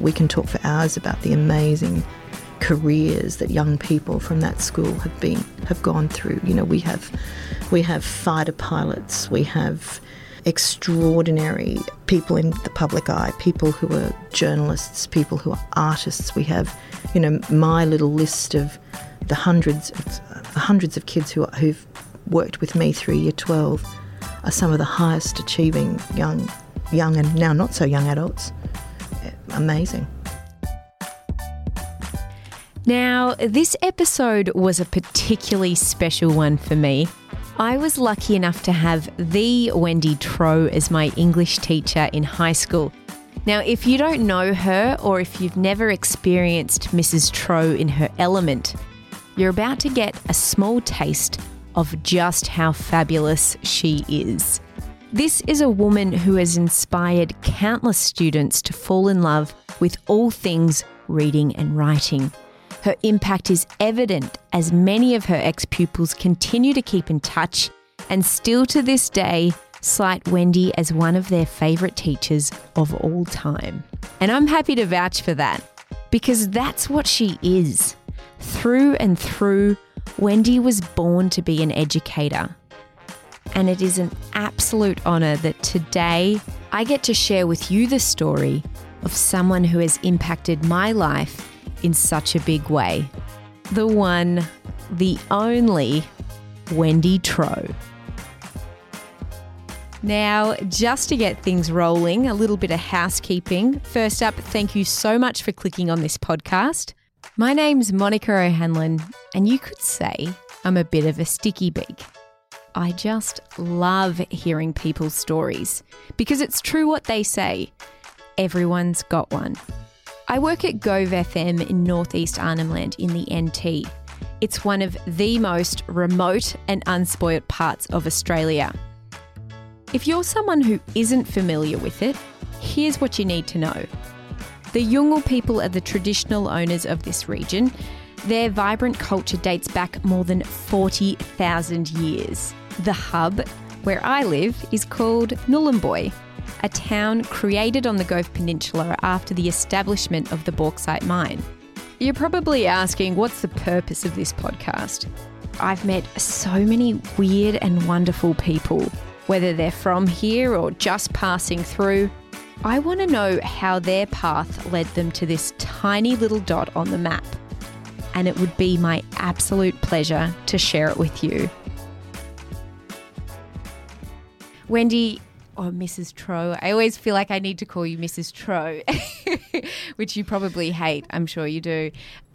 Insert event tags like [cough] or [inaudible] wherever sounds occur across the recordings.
We can talk for hours about the amazing careers that young people from that school have been have gone through. You know, we have we have fighter pilots, we have extraordinary people in the public eye, people who are journalists, people who are artists. We have, you know, my little list of the hundreds of the hundreds of kids who who've worked with me through year 12 are some of the highest achieving young young and now not so young adults. Amazing. Now, this episode was a particularly special one for me. I was lucky enough to have the Wendy Troh as my English teacher in high school. Now, if you don't know her or if you've never experienced Mrs. Troh in her element, you're about to get a small taste of just how fabulous she is. This is a woman who has inspired countless students to fall in love with all things reading and writing. Her impact is evident as many of her ex pupils continue to keep in touch and still to this day cite Wendy as one of their favourite teachers of all time. And I'm happy to vouch for that because that's what she is. Through and through, Wendy was born to be an educator. And it is an absolute honour that today I get to share with you the story of someone who has impacted my life in such a big way. The one, the only Wendy Tro. Now, just to get things rolling, a little bit of housekeeping. First up, thank you so much for clicking on this podcast. My name's Monica O'Hanlon, and you could say I'm a bit of a sticky beak. I just love hearing people's stories because it's true what they say everyone's got one. I work at Gove FM in northeast Arnhem Land in the NT. It's one of the most remote and unspoilt parts of Australia. If you're someone who isn't familiar with it, here's what you need to know. The Yolngu people are the traditional owners of this region. Their vibrant culture dates back more than 40,000 years. The hub, where I live, is called Nhulunbuy a town created on the Gove Peninsula after the establishment of the bauxite mine. You're probably asking, what's the purpose of this podcast? I've met so many weird and wonderful people, whether they're from here or just passing through. I want to know how their path led them to this tiny little dot on the map. And it would be my absolute pleasure to share it with you. Wendy, or Mrs. Tro. I always feel like I need to call you Mrs. Tro, [laughs] which you probably hate. I'm sure you do.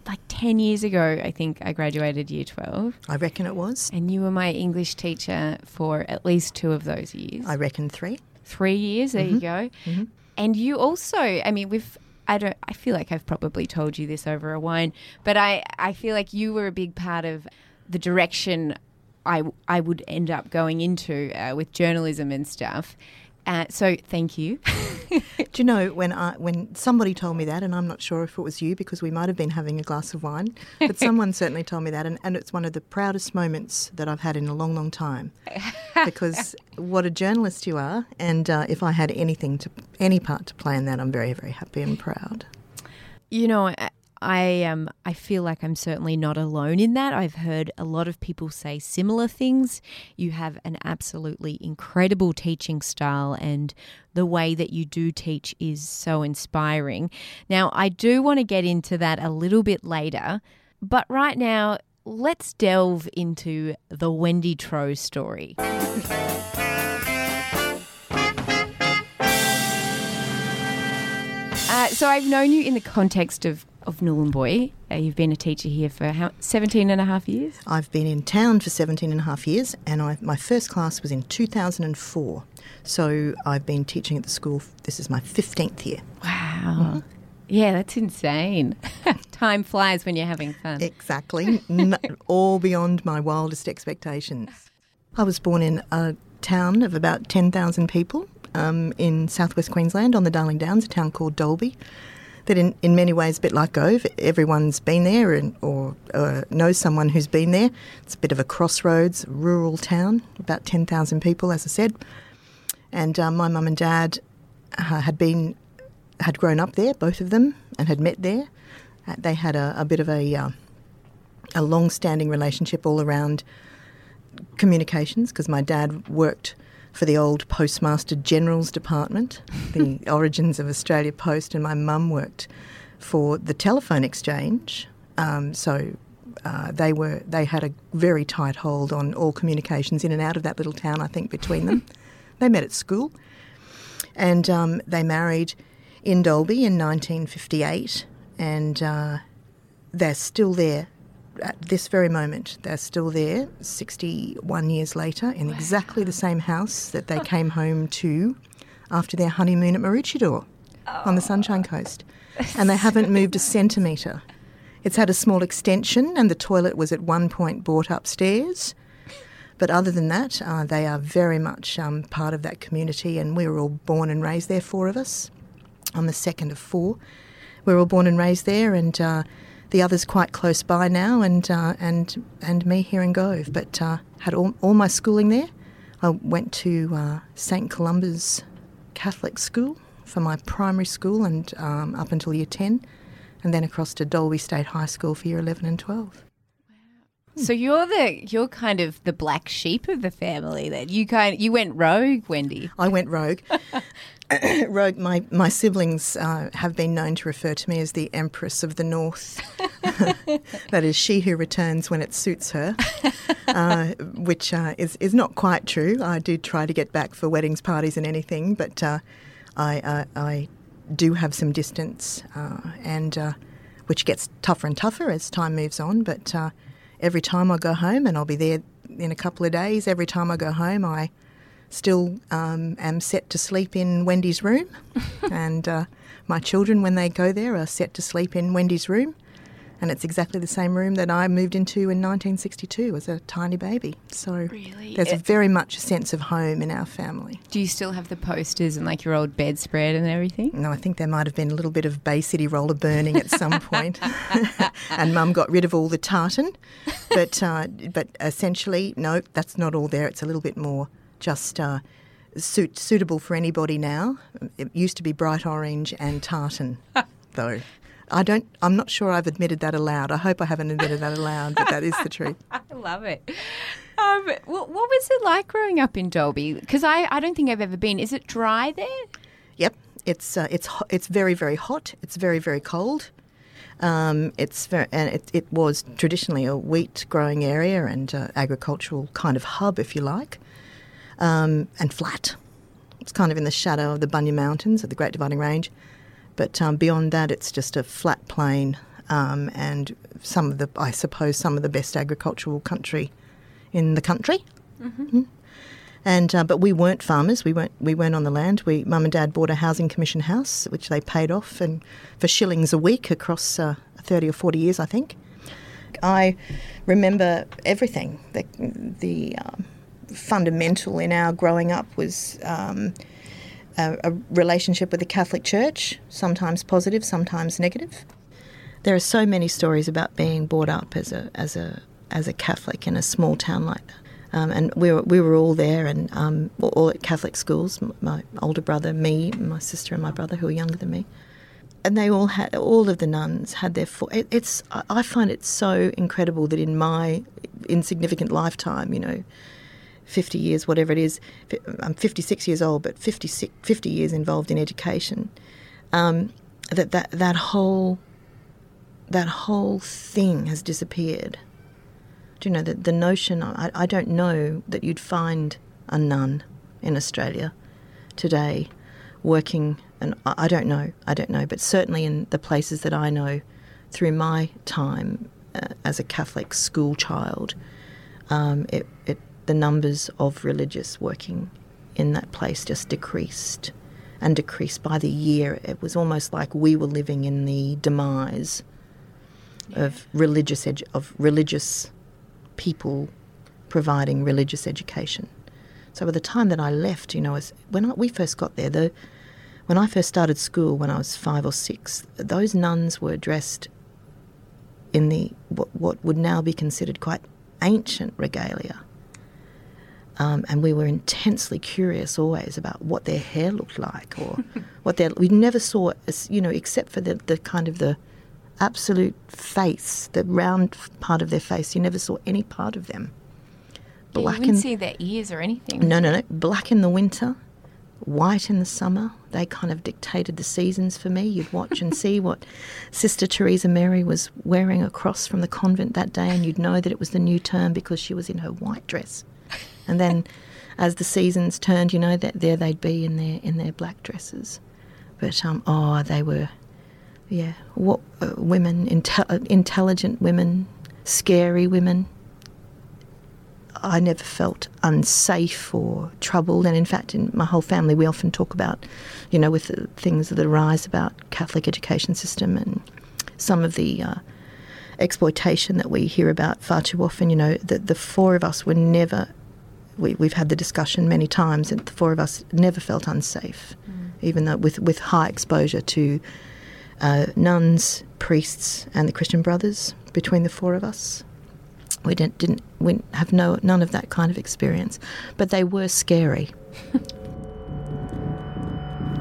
Like 10 years ago, I think I graduated year 12. I reckon it was. And you were my English teacher for at least two of those years. I reckon three. Three years, there mm-hmm. you go. Mm-hmm. And you also, I mean, we've I don't I feel like I've probably told you this over a wine, but I I feel like you were a big part of the direction I, I would end up going into uh, with journalism and stuff. Uh, so thank you. [laughs] Do you know when I, when somebody told me that, and I'm not sure if it was you because we might have been having a glass of wine, but [laughs] someone certainly told me that, and, and it's one of the proudest moments that I've had in a long, long time. [laughs] because what a journalist you are, and uh, if I had anything to any part to play in that, I'm very, very happy and proud. You know, I um I feel like I'm certainly not alone in that. I've heard a lot of people say similar things. You have an absolutely incredible teaching style and the way that you do teach is so inspiring. Now, I do want to get into that a little bit later, but right now, let's delve into the Wendy Troh story. Uh, so I've known you in the context of of Nhulunbuy. Uh, you've been a teacher here for how, 17 and a half years? I've been in town for 17 and a half years, and I, my first class was in 2004. So I've been teaching at the school, this is my 15th year. Wow. Yeah, that's insane. [laughs] Time flies when you're having fun. Exactly. [laughs] N- all beyond my wildest expectations. I was born in a town of about 10,000 people um, in southwest Queensland on the Darling Downs, a town called Dalby. That in, in many ways, a bit like Gove, everyone's been there and, or uh, knows someone who's been there. It's a bit of a crossroads, rural town, about 10,000 people, as I said. And uh, my mum and dad uh, had been had grown up there, both of them, and had met there. Uh, they had a, a, bit of a uh, a long-standing relationship all around communications because my dad worked for the old Postmaster General's Department, the [laughs] origins of Australia Post, and my mum worked for the Telephone Exchange. Um, so uh, they were they had a very tight hold on all communications in and out of that little town. I think between them, [laughs] they met at school, and um, they married in Dalby in 1958, and uh, they're still there at this very moment. They're still there 61 years later in wow. exactly the same house that they came home to after their honeymoon at Maroochydore oh. on the Sunshine Coast. [laughs] And they haven't moved a centimetre. It's had a small extension, and the toilet was at one point brought upstairs. But other than that, uh, they are very much um, part of that community, and we were all born and raised there, four of us. I'm the second of four. We are all born and raised there, and uh, the others quite close by now, and uh, and and me here in Gove. But uh, had all, all my schooling there. I went to uh, St Columba's Catholic School for my primary school, and um, up until year ten, and then across to Dalby State High School for year eleven and twelve. So you're the you're kind of the black sheep of the family. Then you kind you went rogue, Wendy. I went rogue. [laughs] [coughs] My my siblings uh, have been known to refer to me as the Empress of the North. [laughs] that is, she who returns when it suits her, uh, [laughs] which uh, is is not quite true. I do try to get back for weddings, parties, and anything, but uh, I, I, I do have some distance, uh, and uh, which gets tougher and tougher as time moves on. But every time I go home, and I'll be there in a couple of days, every time I go home, I still um, am set to sleep in Wendy's room. [laughs] and uh, my children, when they go there, are set to sleep in Wendy's room and it's exactly the same room that I moved into in 1962 as a tiny baby. So really? there's it, very much a sense of home in our family. Do you still have the posters and like your old bedspread and everything? No, I think there might have been a little bit of Bay City roller burning at some point, [laughs] and Mum got rid of all the tartan. But uh, but essentially, no, that's not all there. It's a little bit more just. Uh, suit, suitable for anybody now. It used to be bright orange and tartan, [laughs] though. I don't. I'm not sure I've admitted that aloud. I hope I haven't admitted that aloud, but that is the truth. [laughs] I love it. Um, what, what was it like growing up in Dalby? Because I, I don't think I've ever been. Is it dry there? Yep. It's uh, it's it's very very hot. It's very very cold. Um, it's very, and it, it, was traditionally a wheat growing area and uh, agricultural kind of hub, if you like, um, and flat. It's kind of in the shadow of the Bunya Mountains of the Great Dividing Range. But um, beyond that, it's just a flat plain um, and some of the, I suppose, some of the best agricultural country in the country. Mm-hmm. Mm. And uh, but we weren't farmers. We weren't we weren't on the land. We mum and dad bought a housing commission house, which they paid off, and for shillings a week across uh, thirty or forty years, I think. I remember everything. The, the um, fundamental in our growing up was um, a, a relationship with the Catholic Church, sometimes positive, sometimes negative. There are so many stories about being brought up as a as a as a Catholic in a small town like that. Um, and we were, we were all there and um, all at Catholic schools. My older brother, me, my sister, and my brother, who were younger than me, and they all had all of the nuns had their. It, it's I find it so incredible that in my insignificant lifetime, you know, 50 years, whatever it is. I'm 56 years old, but 50, 50 years involved in education. Um, that, that, that, whole, that whole thing has disappeared. Do you know, the, the notion, I, I don't know that you'd find a nun in Australia today working, and I, I don't know, I don't know, but certainly in the places that I know through my time uh, as a Catholic school child, um, it, it, the numbers of religious working in that place just decreased and decreased by the year. It was almost like we were living in the demise of religious edu- of religious people providing religious education. So by the time that I left, you know, when I, we first got there, the when I first started school when I was five or six, those nuns were dressed in the what, what would now be considered quite ancient regalia. Um, and we were intensely curious always about what their hair looked like or [laughs] what their we never saw you know except for the, the kind of the absolute face the round part of their face you never saw any part of them black you wouldn't in, see their ears or anything no no no black in the winter white in the summer. They kind of dictated the seasons for me. You'd watch and see what [laughs] Sister Teresa Mary was wearing across from the convent that day, and you'd know that it was the new term because she was in her white dress. And then, as the seasons turned, you know that there they'd be in their in their black dresses. But um, oh, they were, yeah, what uh, women, inte- intelligent women, scary women, I never felt unsafe or troubled. And in fact, in my whole family, we often talk about, you know, with the things that arise about Catholic education system and some of the uh, exploitation that we hear about far too often. You know, that the four of us were never. We, we've had the discussion many times, and the four of us never felt unsafe, mm. even though with with high exposure to uh, nuns, priests, and the Christian Brothers between the four of us. We didn't, didn't we have no none of that kind of experience, but they were scary. [laughs]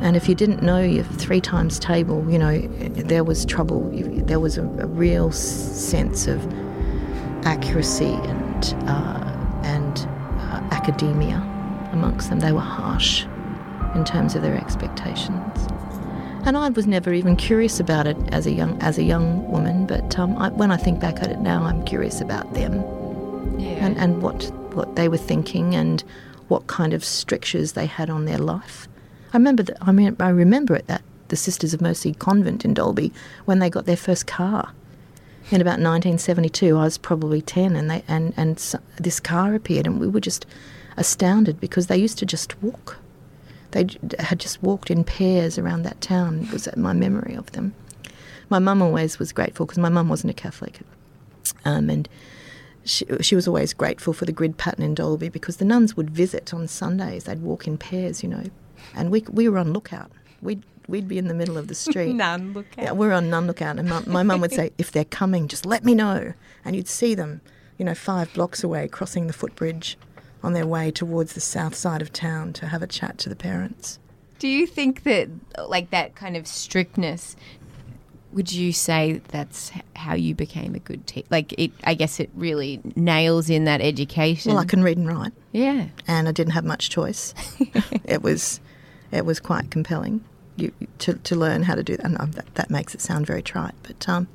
and if you didn't know your three times table, you know there was trouble. There was a, a real sense of accuracy and and uh, academia amongst them. They were harsh in terms of their expectations and I was never even curious about it as a young as a young woman. But um, I, when I think back at it now, I'm curious about them yeah. and, and what what they were thinking and what kind of strictures they had on their life. I remember that. I mean, I remember it that the Sisters of Mercy convent in Dalby when they got their first car in about 1972. I was probably 10, and they and and this car appeared, and we were just astounded because they used to just walk they had just walked in pairs around that town, It was my memory of them. My mum always was grateful because my mum wasn't a Catholic. Um, and she, she was always grateful for the grid pattern in Dalby because the nuns would visit on Sundays. They'd walk in pairs, you know, and we, we were on lookout. We'd, we'd be in the middle of the street. [laughs] nun lookout. Yeah, we're on nun lookout. And my, my mum would say, [laughs] if they're coming, just let me know. And you'd see them, you know, five blocks away crossing the footbridge on their way towards the south side of town to have a chat to the parents. Do you think that, like, that kind of strictness, would you say that's how you became a good teacher? Like, it, I guess it really nails in that education. Well, I can read and write. Yeah. And I didn't have much choice. [laughs] it was, it was quite compelling you, to, to learn how to do that. And that, that makes it sound very trite, but um,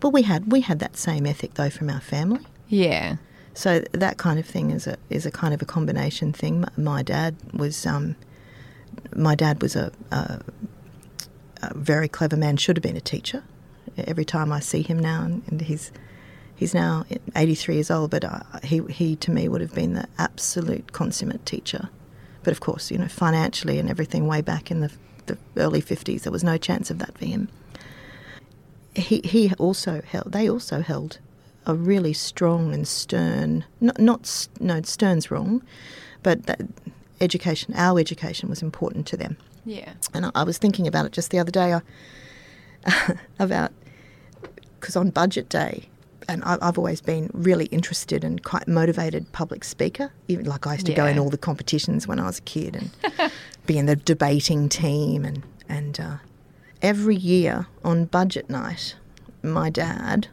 but we had we had that same ethic though from our family. Yeah. So that kind of thing is a is a kind of a combination thing. My dad was um, my dad was a, a, a, very clever man. Should have been a teacher. Every time I see him now, and he's he's now 83 years old, but uh, he he to me would have been the absolute consummate teacher. But of course, you know, financially and everything, way back in the, the early 50s, there was no chance of that for him. He he also held. They also held a really strong and stern, not, not no, stern's wrong, but that education, our education was important to them. Yeah. And I, I was thinking about it just the other day I, uh, [laughs] about, because on budget day, and I, have always been really interested and quite motivated public speaker. Even like I used to yeah. go in all the competitions when I was a kid and be in the debating team and and uh, every year on budget night, my dad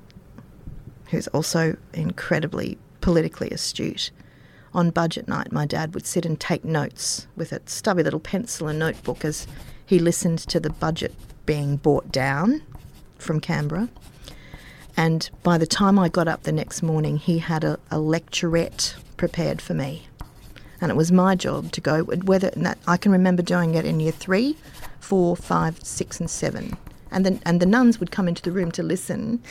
who's also incredibly politically astute. On budget night, my dad would sit and take notes with a stubby little pencil and notebook as he listened to the budget being brought down from Canberra. And by the time I got up the next morning, he had a, a lecturette prepared for me. And it was my job to go, whether that, I can remember doing it in year three, four, five, six, and seven and the and the nuns would come into the room to listen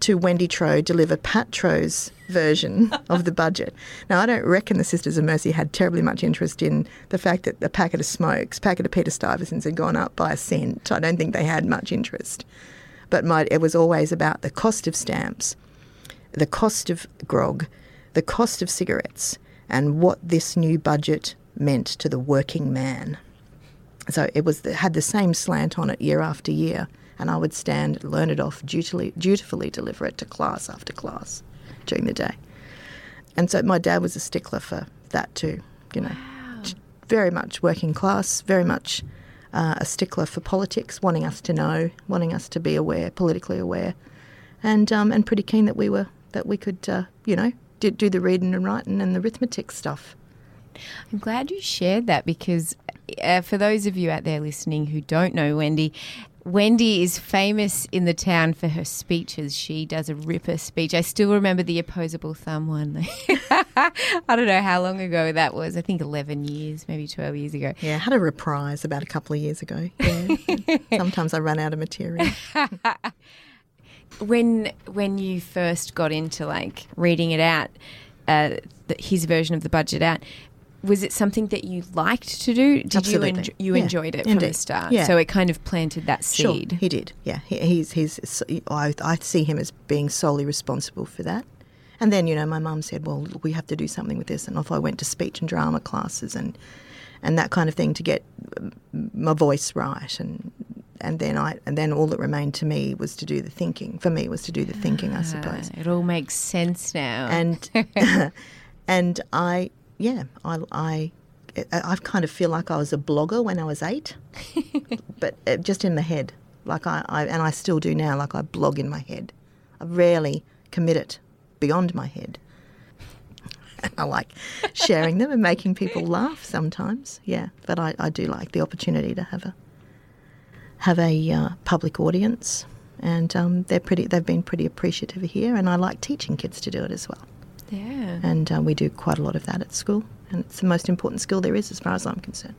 to Wendy Troe deliver Pat Troe's version of the budget. Now, I don't reckon the Sisters of Mercy had terribly much interest in the fact that the packet of smokes, packet of Peter Stuyvesants had gone up by a cent. I don't think they had much interest. But my, it was always about the cost of stamps, the cost of grog, the cost of cigarettes, and what this new budget meant to the working man. So it was had the same slant on it year after year and I would stand, learn it off, dutifully, dutifully deliver it to class after class during the day. And so my dad was a stickler for that too, you know. Wow. Very much working class, very much uh, a stickler for politics, wanting us to know, wanting us to be aware, politically aware, and um, and pretty keen that we were that we could, uh, you know, do, do the reading and writing and the arithmetic stuff. I'm glad you shared that because uh, for those of you out there listening who don't know Wendy, Wendy is famous in the town for her speeches. She does a ripper speech. I still remember the opposable thumb one. [laughs] I don't know how long ago that was. I think 11 years, maybe 12 years ago. Yeah, I had a reprise about a couple of years ago. Yeah. [laughs] Sometimes I run out of material. when when you first got into like reading it out, uh, the, his version of the budget out, was it something that you liked to do? Did Absolutely. you enjoy, you yeah. enjoyed it Indeed. from the start? Yeah. So it kind of planted that seed. Sure, he did. Yeah, he, he's he's. I, I see him as being solely responsible for that. And then you know, my mum said, "Well, we have to do something with this." And off I went to speech and drama classes and and that kind of thing to get my voice right. And and then I and then all that remained to me was to do the thinking. For me, was to do the thinking, I suppose. Ah, it all makes sense now. And [laughs] [laughs] and I yeah, I, I, I kind of feel like I was a blogger when I was eight, [laughs] but uh, just in the head. Like I, I, and I still do now. Like I blog in my head. I rarely commit it beyond my head. [laughs] I like sharing them and making people laugh sometimes. Yeah, but I, I do like the opportunity to have a have a uh, public audience, and um, they're pretty. They've been pretty appreciative here, and I like teaching kids to do it as well. Yeah. And uh, we do quite a lot of that at school. And it's the most important skill there is, as far as I'm concerned,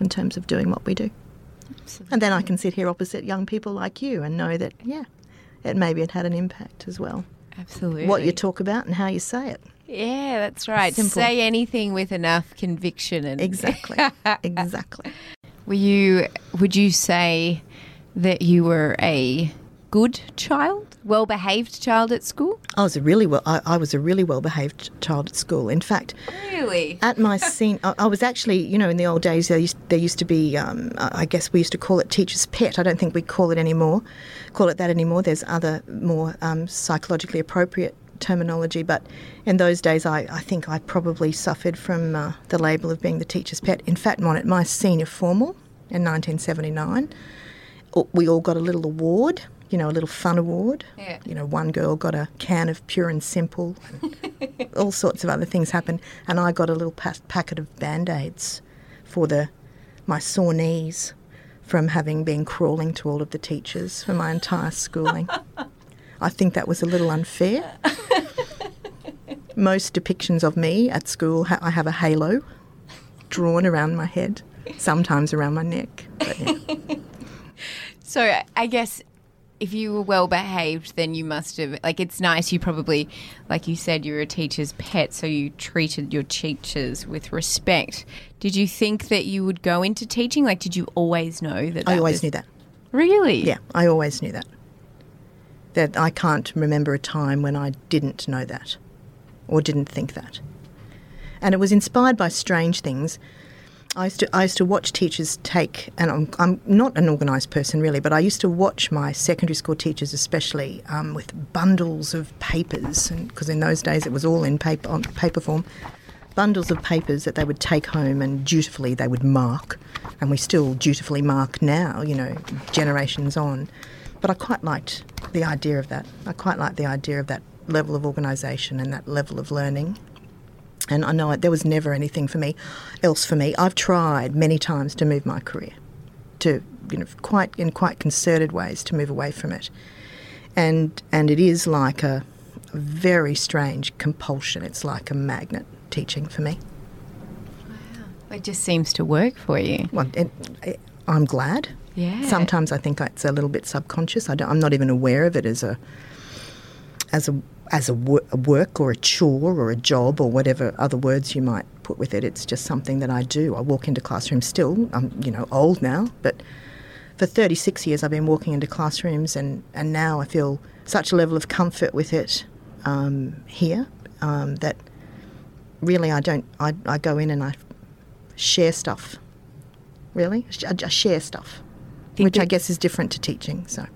in terms of doing what we do. Absolutely. And then I can sit here opposite young people like you and know that, yeah, it maybe it had an impact as well. Absolutely. What you talk about and how you say it. Yeah, that's right. Simple. Say anything with enough conviction and exactly, [laughs] exactly. Were you? Would you say that you were a good child? well behaved child at school? I was a really well. I, I was a really well behaved child at school. In fact, really, at my [laughs] scene, I, I, was actually, you know, in the old days there used, there used to be, um, I guess we used to call it teacher's pet. I don't think we call it anymore, call it that anymore. There's other more um, psychologically appropriate terminology, but in those days, I, I think I probably suffered from uh, the label of being the teacher's pet. In fact, at my senior formal in 1979, we all got a little award you know, a little fun award. Yeah. You know, one girl got a can of Pure and Simple, and [laughs] all sorts of other things happened. And I got a little pa- packet of band aids for the my sore knees from having been crawling to all of the teachers for my entire schooling. [laughs] I think that was a little unfair. Most depictions of me at school, ha- I have a halo drawn around my head, sometimes around my neck. Yeah. [laughs] So I guess if you were well behaved, then you must have like it's nice. You probably, like you said, you were a teacher's pet, so you treated your teachers with respect. Did you think that you would go into teaching? Like, did you always know that? that I always was... knew that. Really? Yeah, I always knew that. That I can't remember a time when I didn't know that, or didn't think that. And it was inspired by strange things I used to I used to watch teachers take, and I'm, I'm not an organised person really, but I used to watch my secondary school teachers, especially um, with bundles of papers, because in those days it was all in paper on paper form, bundles of papers that they would take home and dutifully they would mark, and we still dutifully mark now, you know, generations on. But I quite liked the idea of that. I quite liked the idea of that level of organisation and that level of learning and I know there was never anything for me else for me. I've tried many times to move my career, to you know, quite in quite concerted ways to move away from it, and and it is like a, a very strange compulsion. It's like a magnet teaching for me. Wow, it just seems to work for you. Well, it, it, I'm glad. Yeah. Sometimes I think it's a little bit subconscious. I am not even aware of it as a as a as a, wor- a, work or a chore or a job or whatever other words you might put with it. It's just something that I do. I walk into classrooms still. I'm you know old now, but for 36 years I've been walking into classrooms, and and now I feel such a level of comfort with it um, here um, that really I don't. I, I go in and I share stuff. Really, I, I share stuff, which I guess is different to teaching. So.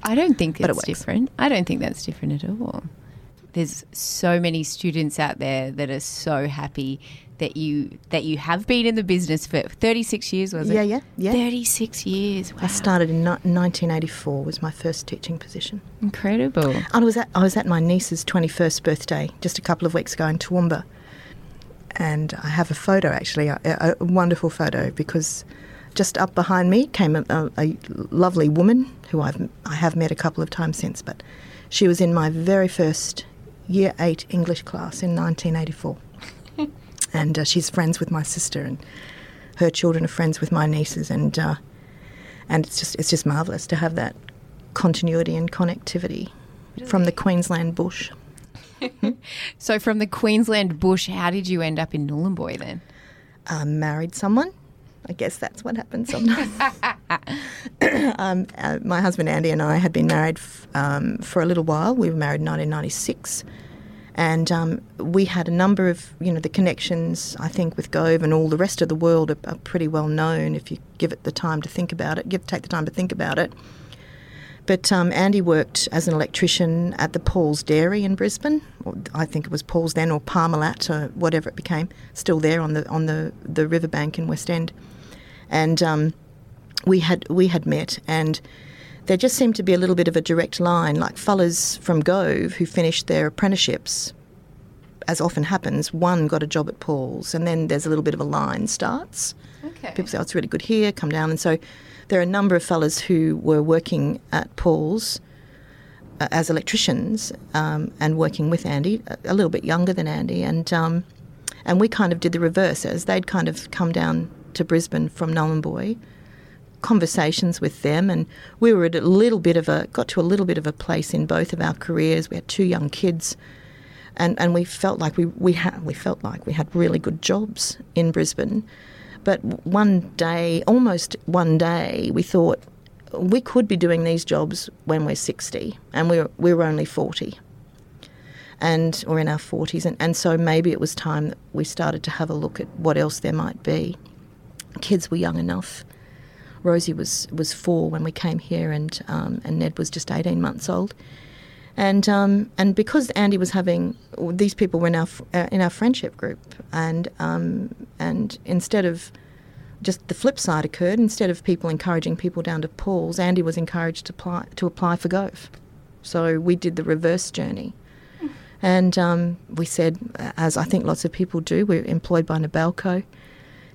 I don't think it's it different. I don't think that's different at all there's so many students out there that are so happy that you that you have been in the business for 36 years was it? Yeah yeah yeah. 36 years wow. i started in 1984 was my first teaching position. Incredible. I was at i was at my niece's 21st birthday just a couple of weeks ago in toowoomba. And i have a photo actually a, a wonderful photo because just up behind me came a, a, a lovely woman who I've I have met a couple of times since but she was in my very first year eight English class in 1984. [laughs] and uh, she's friends with my sister, and her children are friends with my nieces, and uh, and it's just it's just marvelous to have that continuity and connectivity really? from the Queensland bush. [laughs] so, from the Queensland bush, how did you end up in Nhulunbuy then? Uh, married someone. I guess that's what happens sometimes. [laughs] [coughs] um, uh, my husband Andy and I had been married f- um, for a little while. We were married in 1996. And um, we had a number of, you know, the connections, I think, with Gove and all the rest of the world are, are, pretty well known if you give it the time to think about it, give take the time to think about it. But um, Andy worked as an electrician at the Paul's Dairy in Brisbane. I think it was Paul's then, or Parmalat, or whatever it became, still there on the on the, the riverbank in West End and um, we had we had met, and there just seemed to be a little bit of a direct line, like fellas from Gove who finished their apprenticeships. As often happens, one got a job at Paul's, and then there's a little bit of a line starts. Okay. People say, "Oh, it's really good here. Come down." And so, there are a number of fellas who were working at Paul's uh, as electricians um, and working with Andy, a, little bit younger than Andy, and um, and we kind of did the reverse as they'd kind of come down to Brisbane from Nhulunbuy, conversations with them, and we were at a little bit of a got to a little bit of a place in both of our careers. We had two young kids, and, and we felt like we we had we felt like we had really good jobs in Brisbane. But one day, almost one day, we thought we could be doing these jobs when we're 60, and we were, we were only 40 and or in our 40s and, and so maybe it was time that we started to have a look at what else there might be kids were young enough. Rosie was, was four when we came here, and um, and Ned was just eighteen months old. And um, and because Andy was having these people were in our uh, in our friendship group, and um, and instead of just the flip side occurred, instead of people encouraging people down to Paul's, Andy was encouraged to apply to apply for Gove. So we did the reverse journey. And um, we said, as I think lots of people do, we're employed by Nabalco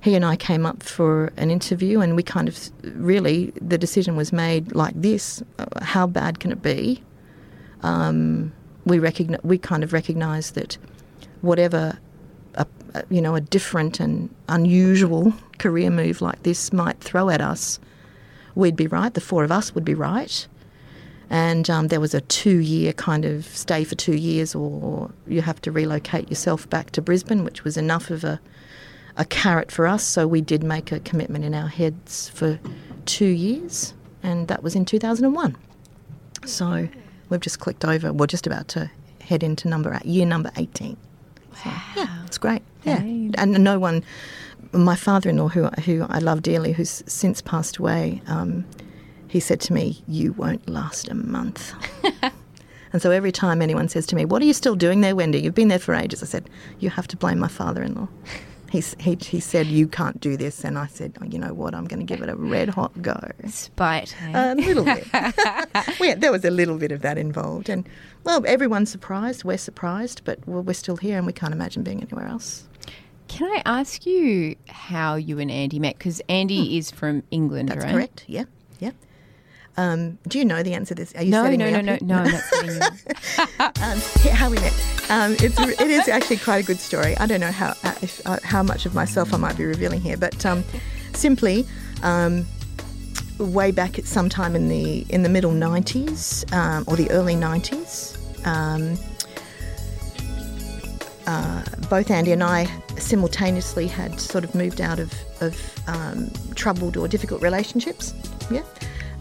he and I came up for an interview, and we kind of really the decision was made like this: uh, how bad can it be? Um, we recognize we kind of recognise that whatever a, you know a different and unusual career move like this might throw at us, we'd be right. The four of us would be right. And um, there was a two-year kind of stay for two years, or you have to relocate yourself back to Brisbane, which was enough of a a carrot for us. So we did make a commitment in our heads for two years, and that was in 2001. So we've just clicked over. We're just about to head into number year number 18. So, wow. yeah, it's great. Yeah, and no one. My father-in-law, who who I love dearly, who's since passed away, um, he said to me, "You won't last a month." [laughs] and so every time anyone says to me, "What are you still doing there, Wendy? You've been there for ages," I said, "You have to blame my father-in-law." He, he, he said, You can't do this. And I said, oh, You know what? I'm going to give it a red hot go. Spite. A little bit. [laughs] yeah, there was a little bit of that involved. And, well, everyone's surprised. We're surprised, but we're still here and we can't imagine being anywhere else. Can I ask you how you and Andy met? Because Andy hmm. is from England, That's right? correct, yeah. Um, do you know the answer to this? Are you no, no, no, no, no, no, I'm not [laughs] setting you um, how we met. Um, it's, it is actually quite a good story. I don't know how uh, if, uh, how much of myself I might be revealing here, but um, simply, um, way back at sometime in the in the middle 90s um, or the early 90s. Um, uh, both Andy and I simultaneously had sort of moved out of, of um, troubled or difficult relationships. Yeah.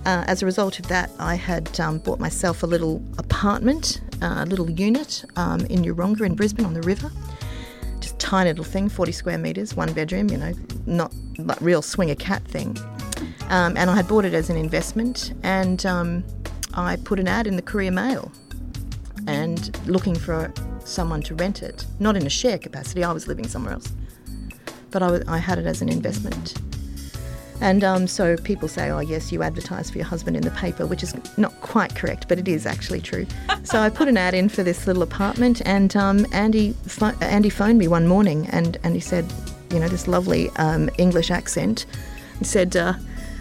Uh, as a result of that, I had um, bought myself a little apartment, uh, a little unit um, in Yeronga in Brisbane on the river. Just tiny little thing, 40 square metres, one bedroom, you know, not like real swinger cat thing. Um, and I had bought it as an investment, and um, I put an ad in the Courier Mail and looking for someone to rent it, not in a share capacity, I was living somewhere else. But I had it as an investment. And um, so people say, oh, yes, you advertise for your husband in the paper, which is not quite correct, but it is actually true. [laughs] so I put an ad in for this little apartment, and um, Andy, Andy phoned me one morning and, and he said, you know, this lovely um, English accent, and said, uh,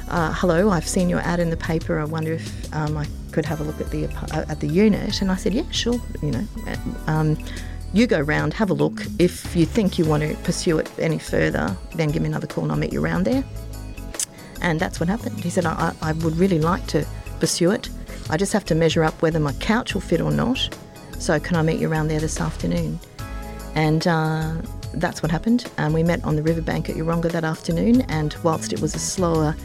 uh, hello, I've seen your ad in the paper. I wonder if um, I could have a look at the uh, at the unit. And I said, yeah, sure. You know, um, you go round, have a look. If you think you want to pursue it any further, then give me another call and I'll meet you around there. And that's what happened. He said, I, I would really like to pursue it. I just have to measure up whether my couch will fit or not. So can I meet you around there this afternoon? And uh, that's what happened. And we met on the riverbank at Yeronga that afternoon. And whilst it was a slower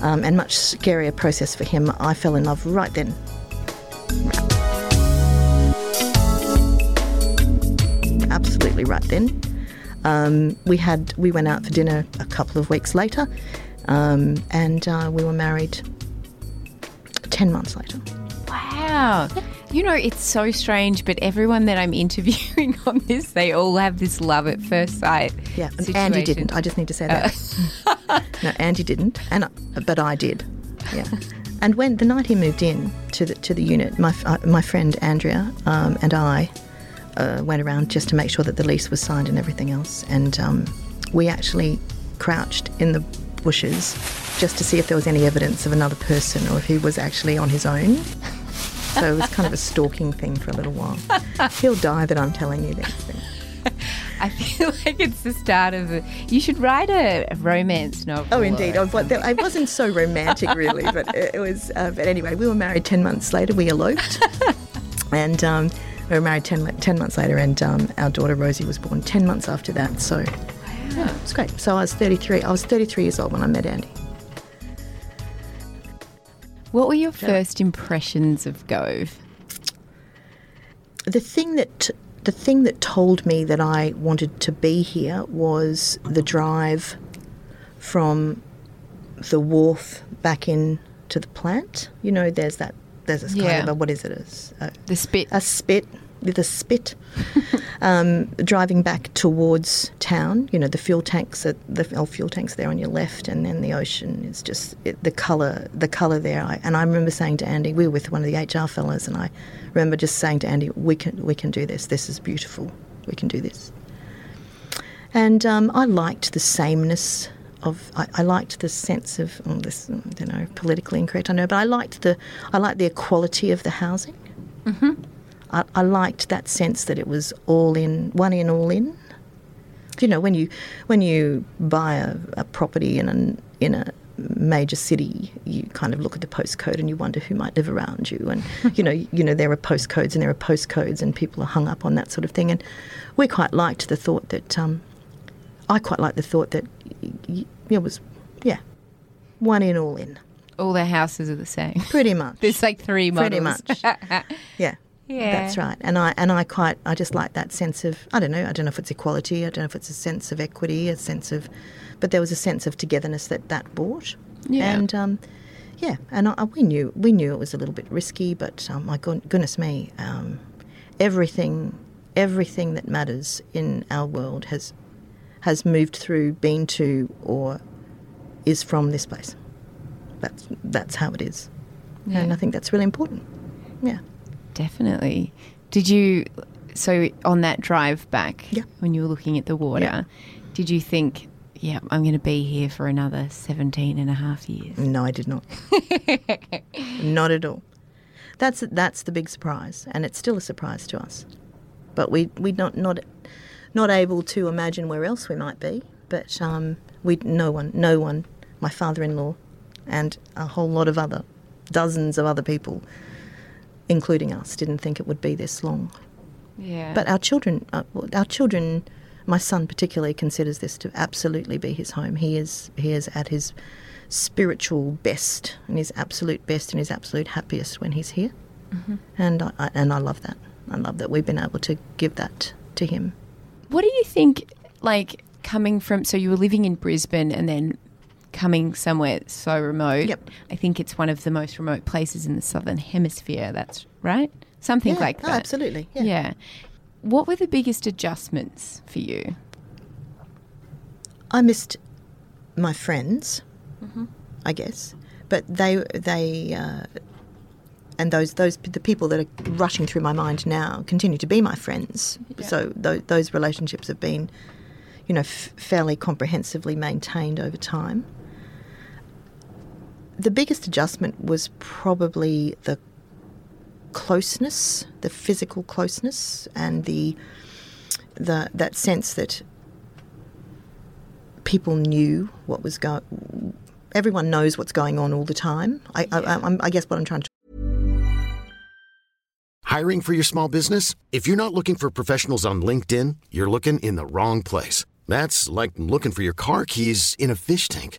um, and much scarier process for him, I fell in love right then. Absolutely right then. Um, we had we went out for dinner a couple of weeks later, um, and uh, we were married ten months later. Wow. You know, it's so strange, but everyone that I'm [laughs] interviewing on this, they all have this love at first sight. Yeah, Andy didn't. I just need to say that. Uh. [laughs] no, Andy didn't, and but I did. Yeah. And when the night he moved in to the to the unit, my uh, my friend Andrea um, and I uh, went around just to make sure that the lease was signed and everything else, and um, we actually crouched in the bushes just to see if there was any evidence of another person or if he was actually on his own. [laughs] So it was kind of a stalking thing for a little while. He'll die that I'm telling you these things. [laughs] I feel like it's the start of a. You should write a, romance novel. Oh, indeed. Oh, but I wasn't so romantic, really, but it, was. Uh, but anyway, we were married 10 months later. We eloped. [laughs] and um, we were married 10, 10 months later, and um, our daughter Rosie was born 10 months after that. So, yeah, it's great. So I was 33. I was 33 years old when I met Andy. What were your first impressions of Gove? The thing that the thing that told me that I wanted to be here was the drive from the wharf back in to the plant. You know, there's that there's a kind yeah. of a, what is it? A, the spit. A spit with a spit, [laughs] um, driving back towards town. You know, the fuel tanks, at the old fuel tanks there on your left, and then the ocean is just it, the color, the color there. I, and I remember saying to Andy, we were with one of the HR fellows, and I remember just saying to Andy, we can, we can do this. This is beautiful. We can do this. And um, I liked the sameness of I, I, liked the sense of oh, this I don't know politically incorrect I know but I liked the I liked the equality of the housing mm-hmm. I, I liked that sense that it was all in, one in, all in. You know, when you when you buy a, a property in a in a major city, you kind of look at the postcode and you wonder who might live around you. And [laughs] you know, you know, there are postcodes and there are postcodes, and people are hung up on that sort of thing. And we quite liked the thought that um, I quite liked the thought that it was, yeah, one in, all in. All the houses are the same. Pretty [laughs] much. There's like three models. Pretty much. [laughs] yeah. Yeah. That's right. And I and I quite I just like that sense of I don't know, I don't know if it's equality, I don't know if it's a sense of equity, a sense of but there was a sense of togetherness that that brought. Yeah. And um, yeah, and I, we knew we knew it was a little bit risky, but um, my goodness me, um, everything everything that matters in our world has has moved through, been to, or is from this place. That's that's how it is, yeah. and I think that's really important. Yeah. Definitely. Did you, so on that drive back, yeah. when you were looking at the water, yeah. did you think, yeah, I'm going to be here for another 17 and a half years? No, I did not. [laughs] not at all. That's that's the big surprise, and it's still a surprise to us. But we we not not not able to imagine where else we might be. But um, we no one no one. My father-in-law and a whole lot of other, dozens of other people, including us, didn't think it would be this long. Yeah. But our children, uh, our children, my son particularly considers this to absolutely be his home. He is he is at his spiritual best and his absolute best and his absolute happiest when he's here, and I, I, and I love that. I love that we've been able to give that to him. What do you think, like, coming from, so you were living in Brisbane and then coming somewhere so remote? Yep. I think it's one of the most remote places in the Southern Hemisphere, that's right? Something Yeah, like oh, that. absolutely, yeah. Yeah. What were the biggest adjustments for you? I missed my friends, I guess, but they they uh, and those those the people that are rushing through my mind now continue to be my friends. So th- those relationships have been, you know, f- fairly comprehensively maintained over time. The biggest adjustment was probably the closeness, the physical closeness, and the the that sense that people knew what was going. Everyone knows what's going on all the time. I, I, I'm, I guess what I'm trying to Hiring for your small business? If you're not looking for professionals on LinkedIn, you're looking in the wrong place. That's like looking for your car keys in a fish tank.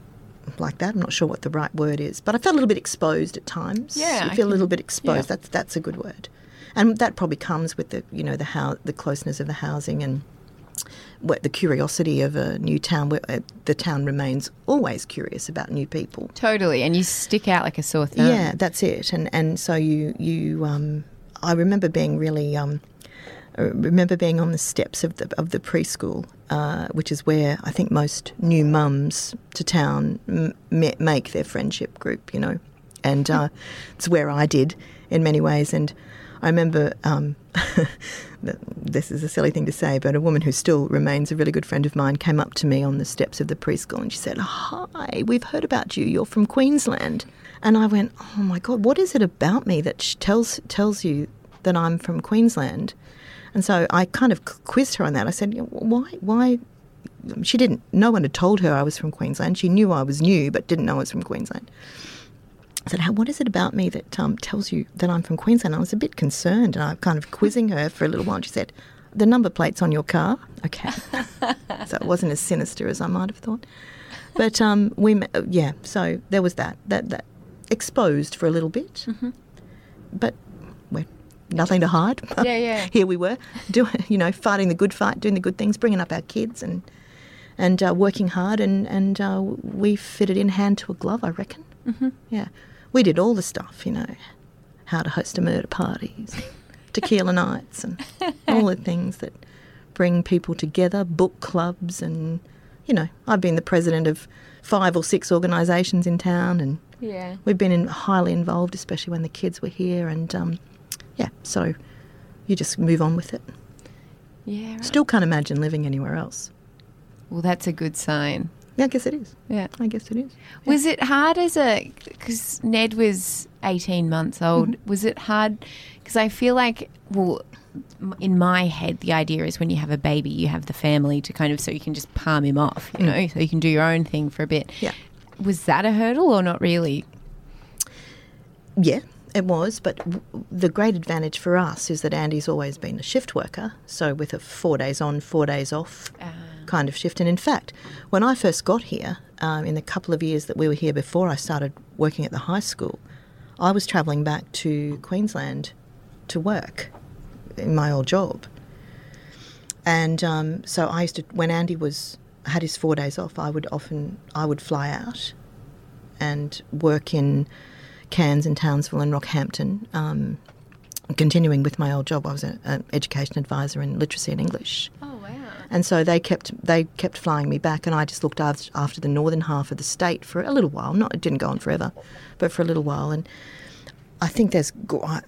like that. I'm not sure what the right word is, but I felt a little bit exposed at times. Yeah, you I feel a little bit exposed. yeah. That's that's a good word, and that probably comes with the you know the how the closeness of the housing and what the curiosity of a new town. Where uh, the town remains always curious about new people. Totally. And you stick out like a sore thumb. Yeah, that's it. And and so you you um, I remember being really um, I remember being on the steps of the of the preschool, uh, which is where I think most new mums to town m- make their friendship group. You know, and uh, [laughs] it's where I did in many ways. And I remember. Um, [laughs] this is a silly thing to say, but a woman who still remains a really good friend of mine came up to me on the steps of the preschool and she said, Hi, we've heard about you. You're from Queensland. And I went, Oh my God, what is it about me that tells, tells you that I'm from Queensland? And so I kind of quizzed her on that. I said, Why? Why? She didn't, no one had told her I was from Queensland. She knew I was new, but didn't know I was from Queensland. I said, "How- "What is it about me that um, tells you that I'm from Queensland?" I was a bit concerned, and I kind of quizzing her for a little while. She said, "The number plate's on your car." Okay, [laughs] so it wasn't as sinister as I might have thought. But um, we, yeah, so there was that that that exposed for a little bit, but we're nothing to hide. [laughs] Yeah, yeah. [laughs] Here we were, doing you know, fighting the good fight, doing the good things, bringing up our kids, and and uh, working hard, and and uh, we fitted in hand to a glove, I reckon. Mm-hmm. Yeah, we did all the stuff, you know, how to host a murder parties, [laughs] tequila nights, and all the things that bring people together, book clubs, and you know, I've been the president of five or six organisations in town, and Yeah. we've been in, highly involved, especially when the kids were here, and um, yeah, so you just move on with it. Yeah. right. Still can't imagine living anywhere else. Well, that's a good sign. Yeah, I guess it is. Yeah. I guess it is. Was it hard as a because Ned was eighteen months old? Mm-hmm. Was it hard? Because I feel like well, in my head, the idea is when you have a baby, you have the family to kind of so you can just palm him off, you know, so you can do your own thing for a bit. Mm. Yeah. Was that a hurdle or not really? Yeah, it was. But w- the great advantage for us is that Andy's always been a shift worker. So with a four days on, four days off kind of shift. And in fact, when I first got here, um, in the couple of years that we were here before I started working at the high school, I was travelling back to Queensland to work in my old job. And um, so I used to, when Andy was had his four days off, I would often I would fly out and work in Cairns and Townsville and Rockhampton. Um, continuing with my old job, I was an education advisor in literacy and English. Oh wow. And so they kept they kept flying me back, and I just looked after, after the northern half of the state for a little while. Not it didn't go on forever, but for a little while. And I think there's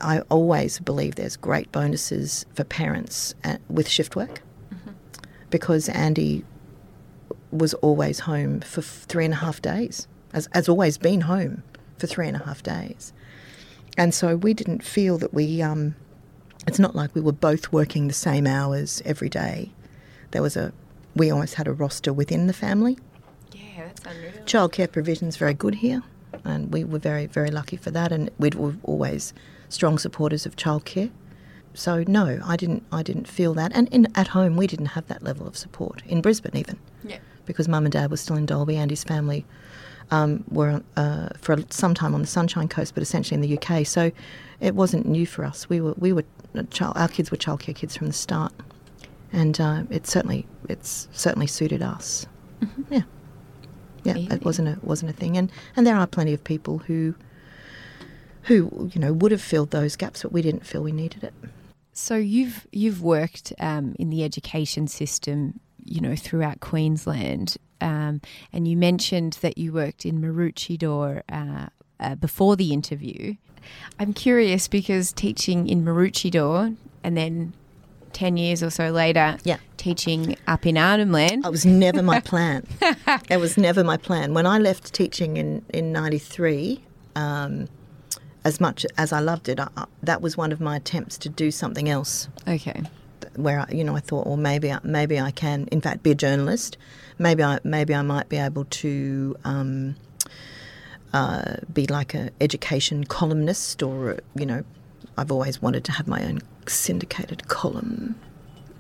I, always believe there's great bonuses for parents at, with shift work because Andy was always home for three and a half days, as has always been home for three and a half days. And so we didn't feel that we, um, it's not like we were both working the same hours every day. There was a, we always had a roster within the family. Yeah, that's unreal. Childcare provision's very good here, and we were very, very lucky for that. And we were always strong supporters of childcare. So no, I didn't. I didn't feel that. And in, at home, we didn't have that level of support in Brisbane even, Yeah. because Mum and Dad were still in Dalby. and his family um, were uh, for some time on the Sunshine Coast, but essentially in the UK. So it wasn't new for us. We were we were child, our kids were childcare kids from the start, and uh, it certainly it's certainly suited us. Yeah, yeah. Amazing. It wasn't a wasn't a thing, and and there are plenty of people who who you know would have filled those gaps, but we didn't feel we needed it. So you've you've worked um, in the education system, you know, throughout Queensland, um, and you mentioned that you worked in Maroochydore uh, uh, before the interview. I'm curious because teaching in Maroochydore and then ten years or so later, Yeah. teaching up in Arnhem It was never my [laughs] plan. it was never my plan. When I left teaching in in '93, um, as much as I loved it, I, I, that was one of my attempts to do something else. Okay. Where I, you know I thought, well, maybe maybe I can, in fact, be a journalist. Maybe I maybe I might be able to. Um, uh, be like a education columnist, or you know, I've always wanted to have my own syndicated column.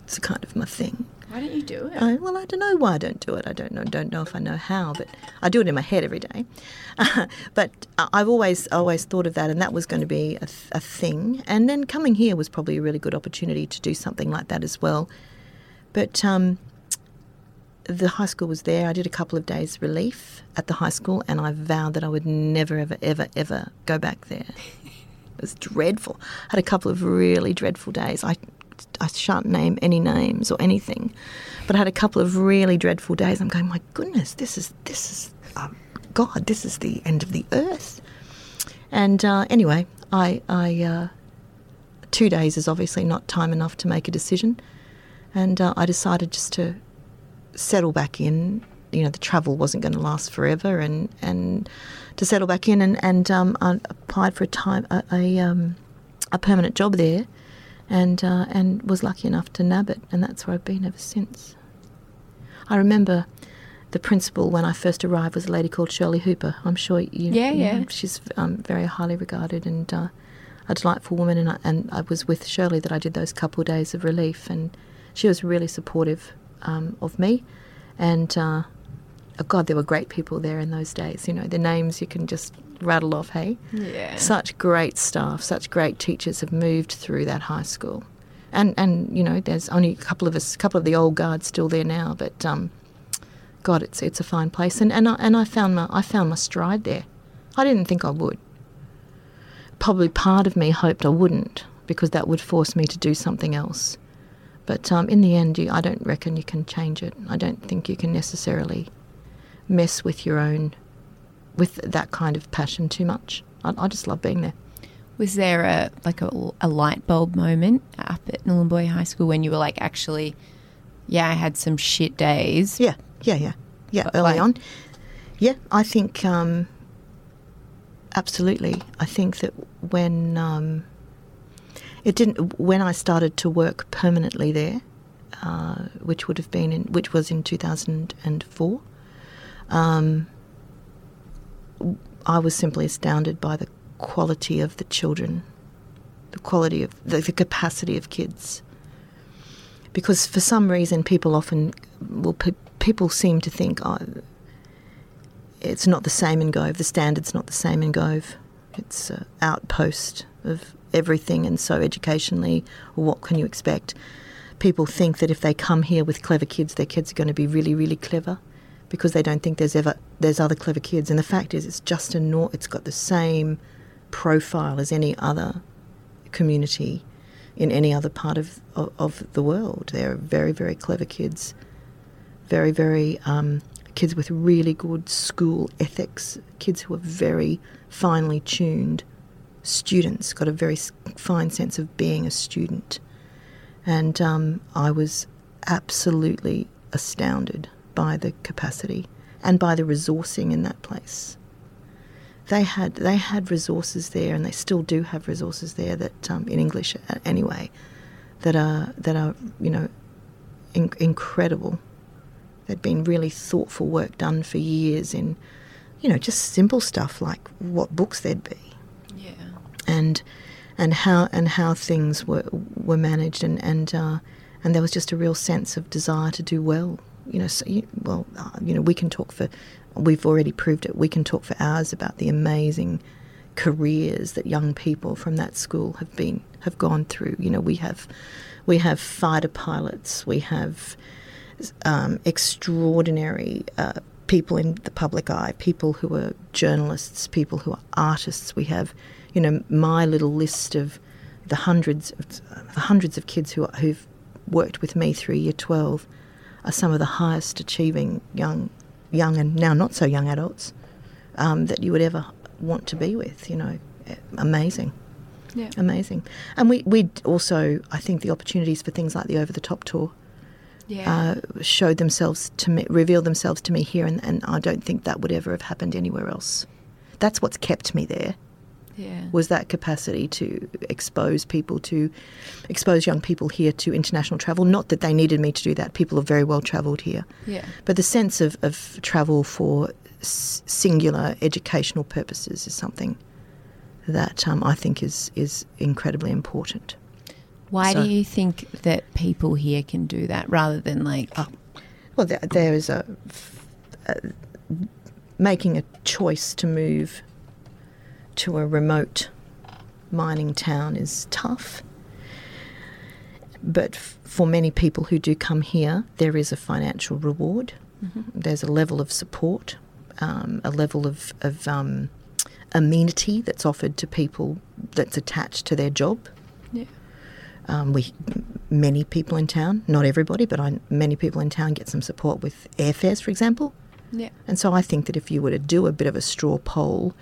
It's a kind of my thing. Why don't you do it? I, well, I don't know why I don't do it. I don't know. Don't know if I know how, but I do it in my head every day. [laughs] but I've always always thought of that, and that was going to be a, a thing. And then coming here was probably a really good opportunity to do something like that as well. But um, the high school was there. I did a couple of days relief at the high school, and I vowed that I would never, ever, ever, ever go back there. It was dreadful. I had a couple of really dreadful days. I, I shan't name any names or anything, but I had a couple of really dreadful days. I'm going, my goodness, this is this is, um, God, this is the end of the earth. And uh, anyway, I, I uh, two days is obviously not time enough to make a decision, and uh, I decided just to settle back in. You know, the travel wasn't going to last forever, and, and to settle back in, and and um, I applied for a time a a, um, a permanent job there, and uh, and was lucky enough to nab it, and that's where I've been ever since. I remember the principal when I first arrived was a lady called Shirley Hooper. I'm sure you. Yeah, you know, yeah. she's um, very highly regarded and uh, a delightful woman, and I, and I was with Shirley that I did those couple of days of relief, and she was really supportive um, of me, and uh, oh God, there were great people there in those days. You know, the names you can just rattle off. Hey, Yeah. such great staff, such great teachers have moved through that high school, and and you know, there's only a couple of us, a couple of the old guard still there now, but um, God, it's it's a fine place, and and I, and I found my I found my stride there. I didn't think I would. Probably part of me hoped I wouldn't because that would force me to do something else. But um, in the end, you, I don't reckon you can change it. I don't think you can necessarily mess with your own, with that kind of passion too much. I, I just love being there. Was there a like a, a light bulb moment up at Nhulunbuy High School when you were like, actually, yeah, I had some shit days. Yeah, yeah, yeah, yeah. But, Early like- on, yeah. I think um, absolutely. I think that when um, it didn't, when I started to work permanently there, uh, which would have been in, which was in two thousand and four, um, I was simply astounded by the quality of the children, the quality of the, the capacity of kids. Because for some reason people often well pe- people seem to think oh, it's not the same in Gove the standard's not the same in Gove. It's an outpost of everything and so educationally what can you expect? People think that if they come here with clever kids their kids are going to be really really clever because they don't think there's ever there's other clever kids. And the fact is it's just a nor- it's got the same profile as any other community in any other part of, of, of the world. They're very, very clever kids, very, very um, kids with really good school ethics, kids who are very finely tuned students, got a very fine sense of being a student. And um, I was absolutely astounded by the capacity and by the resourcing in that place. They had they had resources there, and they still do have resources there that um, in English uh, anyway, that are that are you know in- incredible. There'd been really thoughtful work done for years in, you know, just simple stuff like what books there'd be. And and how and how things were were managed, and and uh, and there was just a real sense of desire to do well. You know, so you, well, uh, you know, we can talk for, we've already proved it. We can talk for hours about the amazing careers that young people from that school have been have gone through. You know, we have we have fighter pilots, we have um, extraordinary uh, people in the public eye, people who are journalists, people who are artists. We have, you know, my little list of the hundreds of the hundreds of kids who who've worked with me through year twelve are some of the highest achieving young, young and now not so young adults um, that you would ever want to be with. You know, amazing. Yeah. Amazing. And we, we also, I think, the opportunities for things like the over the top tour Yeah. uh, showed themselves to me, revealed themselves to me here, and, and I don't think that would ever have happened anywhere else. That's what's kept me there yeah. was that capacity to expose people to expose young people here to international travel. Not that they needed me to do that; people are very well travelled here. Yeah. But the sense of, of travel for s- singular educational purposes is something that um, I think is is incredibly important. Why So- do you think that people here can do that rather than like Well, there, there is a, a making a choice to move to a remote mining town is tough. But f- for many people who do come here, there is a financial reward. There's a level of support, um, a level of, of um, amenity that's offered to people that's attached to their job. Yeah. Um, we, many people in town, not everybody, but I, many people in town get some support with airfares, for example. Yeah. And so I think that if you were to do a bit of a straw poll,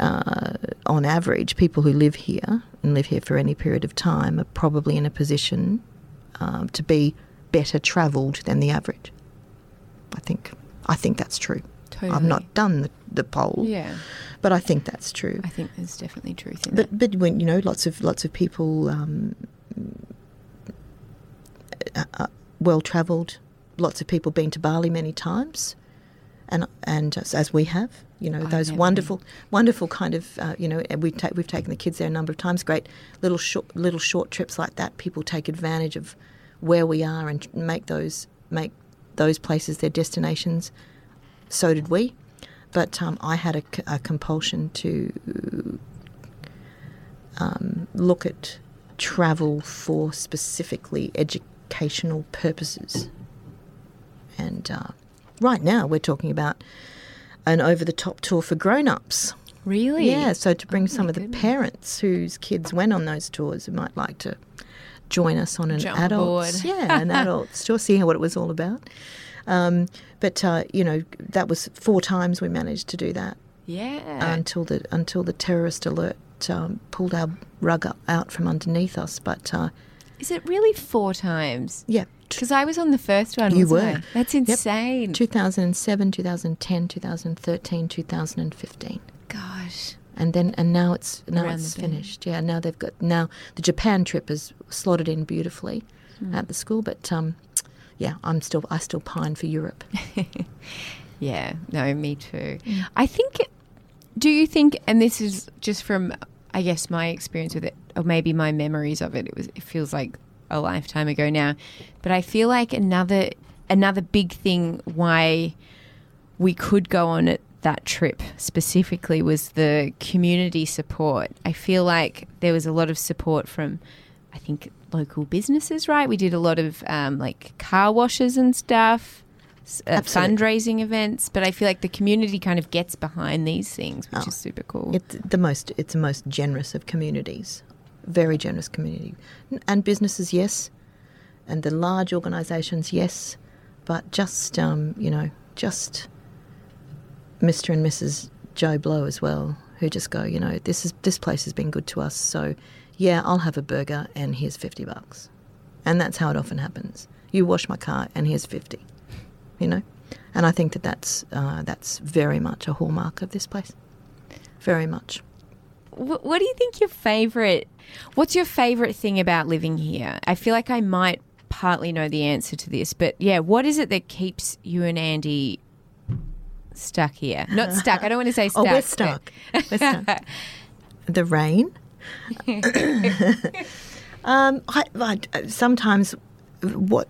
uh, on average, people who live here and live here for any period of time are probably in a position um, to be better travelled than the average. I think. I think that's true. Totally. I've not done the, the poll, Yeah. but I think that's true. I think there's definitely truth in that. But but when you know, lots of lots of people, um, uh, uh, well travelled. Lots of people been to Bali many times, and and as, as we have, you know, I've those wonderful, wonderful kind of, uh, you know, we've ta- we've taken the kids there a number of times. Great little short little short trips like that. People take advantage of where we are and make those make those places their destinations. So did we. But um, I had a compulsion to um, look at travel for specifically educational purposes. And uh, right now we're talking about an over the top tour for grown ups. really? Yeah, so to bring Oh some of the goodness. parents whose kids went on those tours who might like to join us on an Jump adult, [laughs] yeah, an adult tour, see what it was all about. Um, but uh, you know, that was four times we managed to do that Yeah. until the until the terrorist alert um, pulled our rug up, out from underneath us. But uh, Is it really four times? yeah, Because I was on the first one. You were. I? That's Yep. insane. 2007, 2010, 2013, 2015. Gosh. and then and now it's now Around it's finished. Yeah, now they've got now the Japan trip is slotted in beautifully Hmm. at the school, but um, yeah, I'm still I still pine for Europe. [laughs] Yeah, no, me too. I think, do you think, and this is just from, I guess, my experience with it, or maybe my memories of it, it was, it feels like a lifetime ago now, but I feel like another, another big thing why we could go on it that trip specifically was the community support. I feel like there was a lot of support from, I think, local businesses, right? We did a lot of um, like car washes and stuff, uh, fundraising events, but I feel like the community kind of gets behind these things, which Oh. is super cool. It's the most it's the most generous of communities. very generous community. And businesses, yes. And the large organisations, yes. But just, um, you know, just Mr. and Mrs. Joe Blow as well, who just go, you know, this is this place has been good to us, so yeah, I'll have a burger and here's fifty bucks, and that's how it often happens. You wash my car and here's fifty, you know, and I think that that's uh, that's very much a hallmark of this place, very much. What, what do you think your favorite? What's your favorite thing about living here? I feel like I might partly know the answer to this, but yeah, what is it that keeps you and Andy stuck here? Not stuck. I don't want to say stuck. [laughs] oh, we're stuck. we're stuck. [laughs] The rain. [laughs] um, I, I, sometimes, what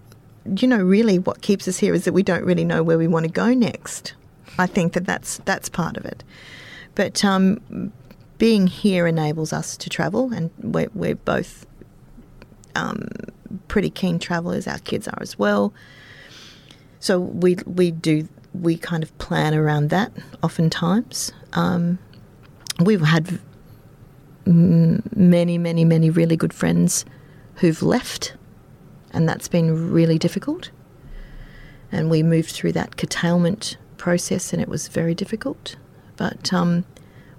you know, really, what keeps us here is that we don't really know where we want to go next. I think that that's that's part of it. But um, being here enables us to travel, and we're, we're both um, pretty keen travellers. Our kids are as well. So we we do we kind of plan around that oftentimes. Um, we've had many, many, many really good friends who've left, and that's been really difficult. And we moved through that curtailment process, and it was very difficult. But um,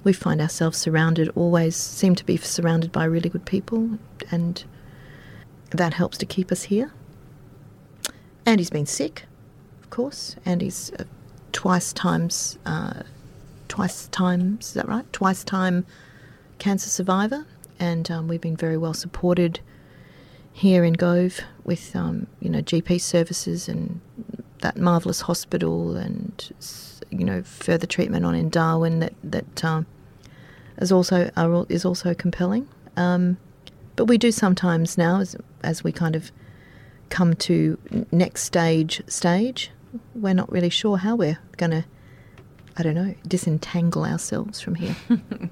we find ourselves surrounded, always seem to be surrounded by really good people, and that helps to keep us here. Andy's been sick, of course. Andy's uh, twice times, uh, twice times, is that right? Twice time cancer survivor, and um, we've been very well supported here in Gove with um, you know GP services and that marvelous hospital and you know further treatment on in Darwin that that um, is also are, is also compelling. Um, but we do sometimes now as as we kind of come to next stage stage, we're not really sure how we're going to I don't know disentangle ourselves from here. [laughs]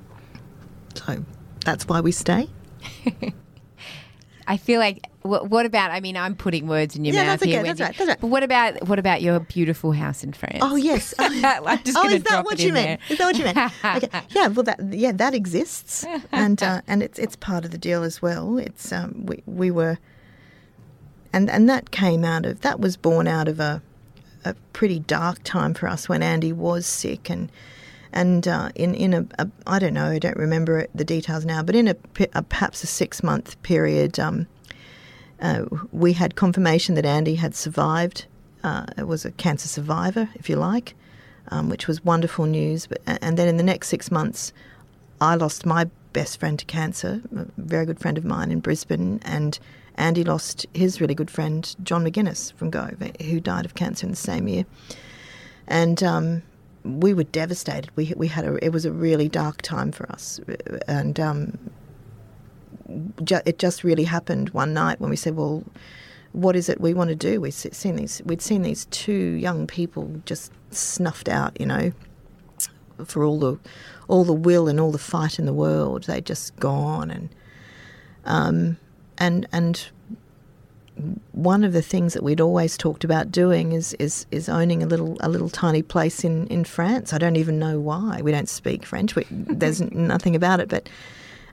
So that's why we stay. [laughs] I feel like what, what, about? I mean, I'm putting words in your yeah, mouth that's here. Okay, that's right, that's right. But what about what about your beautiful house in France? Oh yes. [laughs] I'm just oh, is that what you meant? Is that what you meant? okay. Yeah. Well, that yeah, that exists, and uh, and it's it's part of the deal as well. It's um, we we were, and and that came out of that was born out of a a pretty dark time for us when Andy was sick and and uh, in in a, a I don't know I don't remember the details now, but in a, a perhaps a six month period, um, uh, we had confirmation that Andy had survived. Uh, it was a cancer survivor, if you like, um, which was wonderful news. But and then in the next six months, I lost my best friend to cancer, a very good friend of mine in Brisbane, and Andy lost his really good friend John McGuinness from Gove, who died of cancer in the same year. And um, we were devastated. We we had a it was a really dark time for us, and um, ju- it just really happened one night when we said, "Well, what is it we want to do?" We'd seen these we'd seen these two young people just snuffed out, you know, for all the all the will and all the fight in the world. They'd just gone, and um, and and one of the things that we'd always talked about doing is, is, is owning a little a little tiny place in, in France. I don't even know why. We don't speak French. We, [laughs] there's nothing about it. But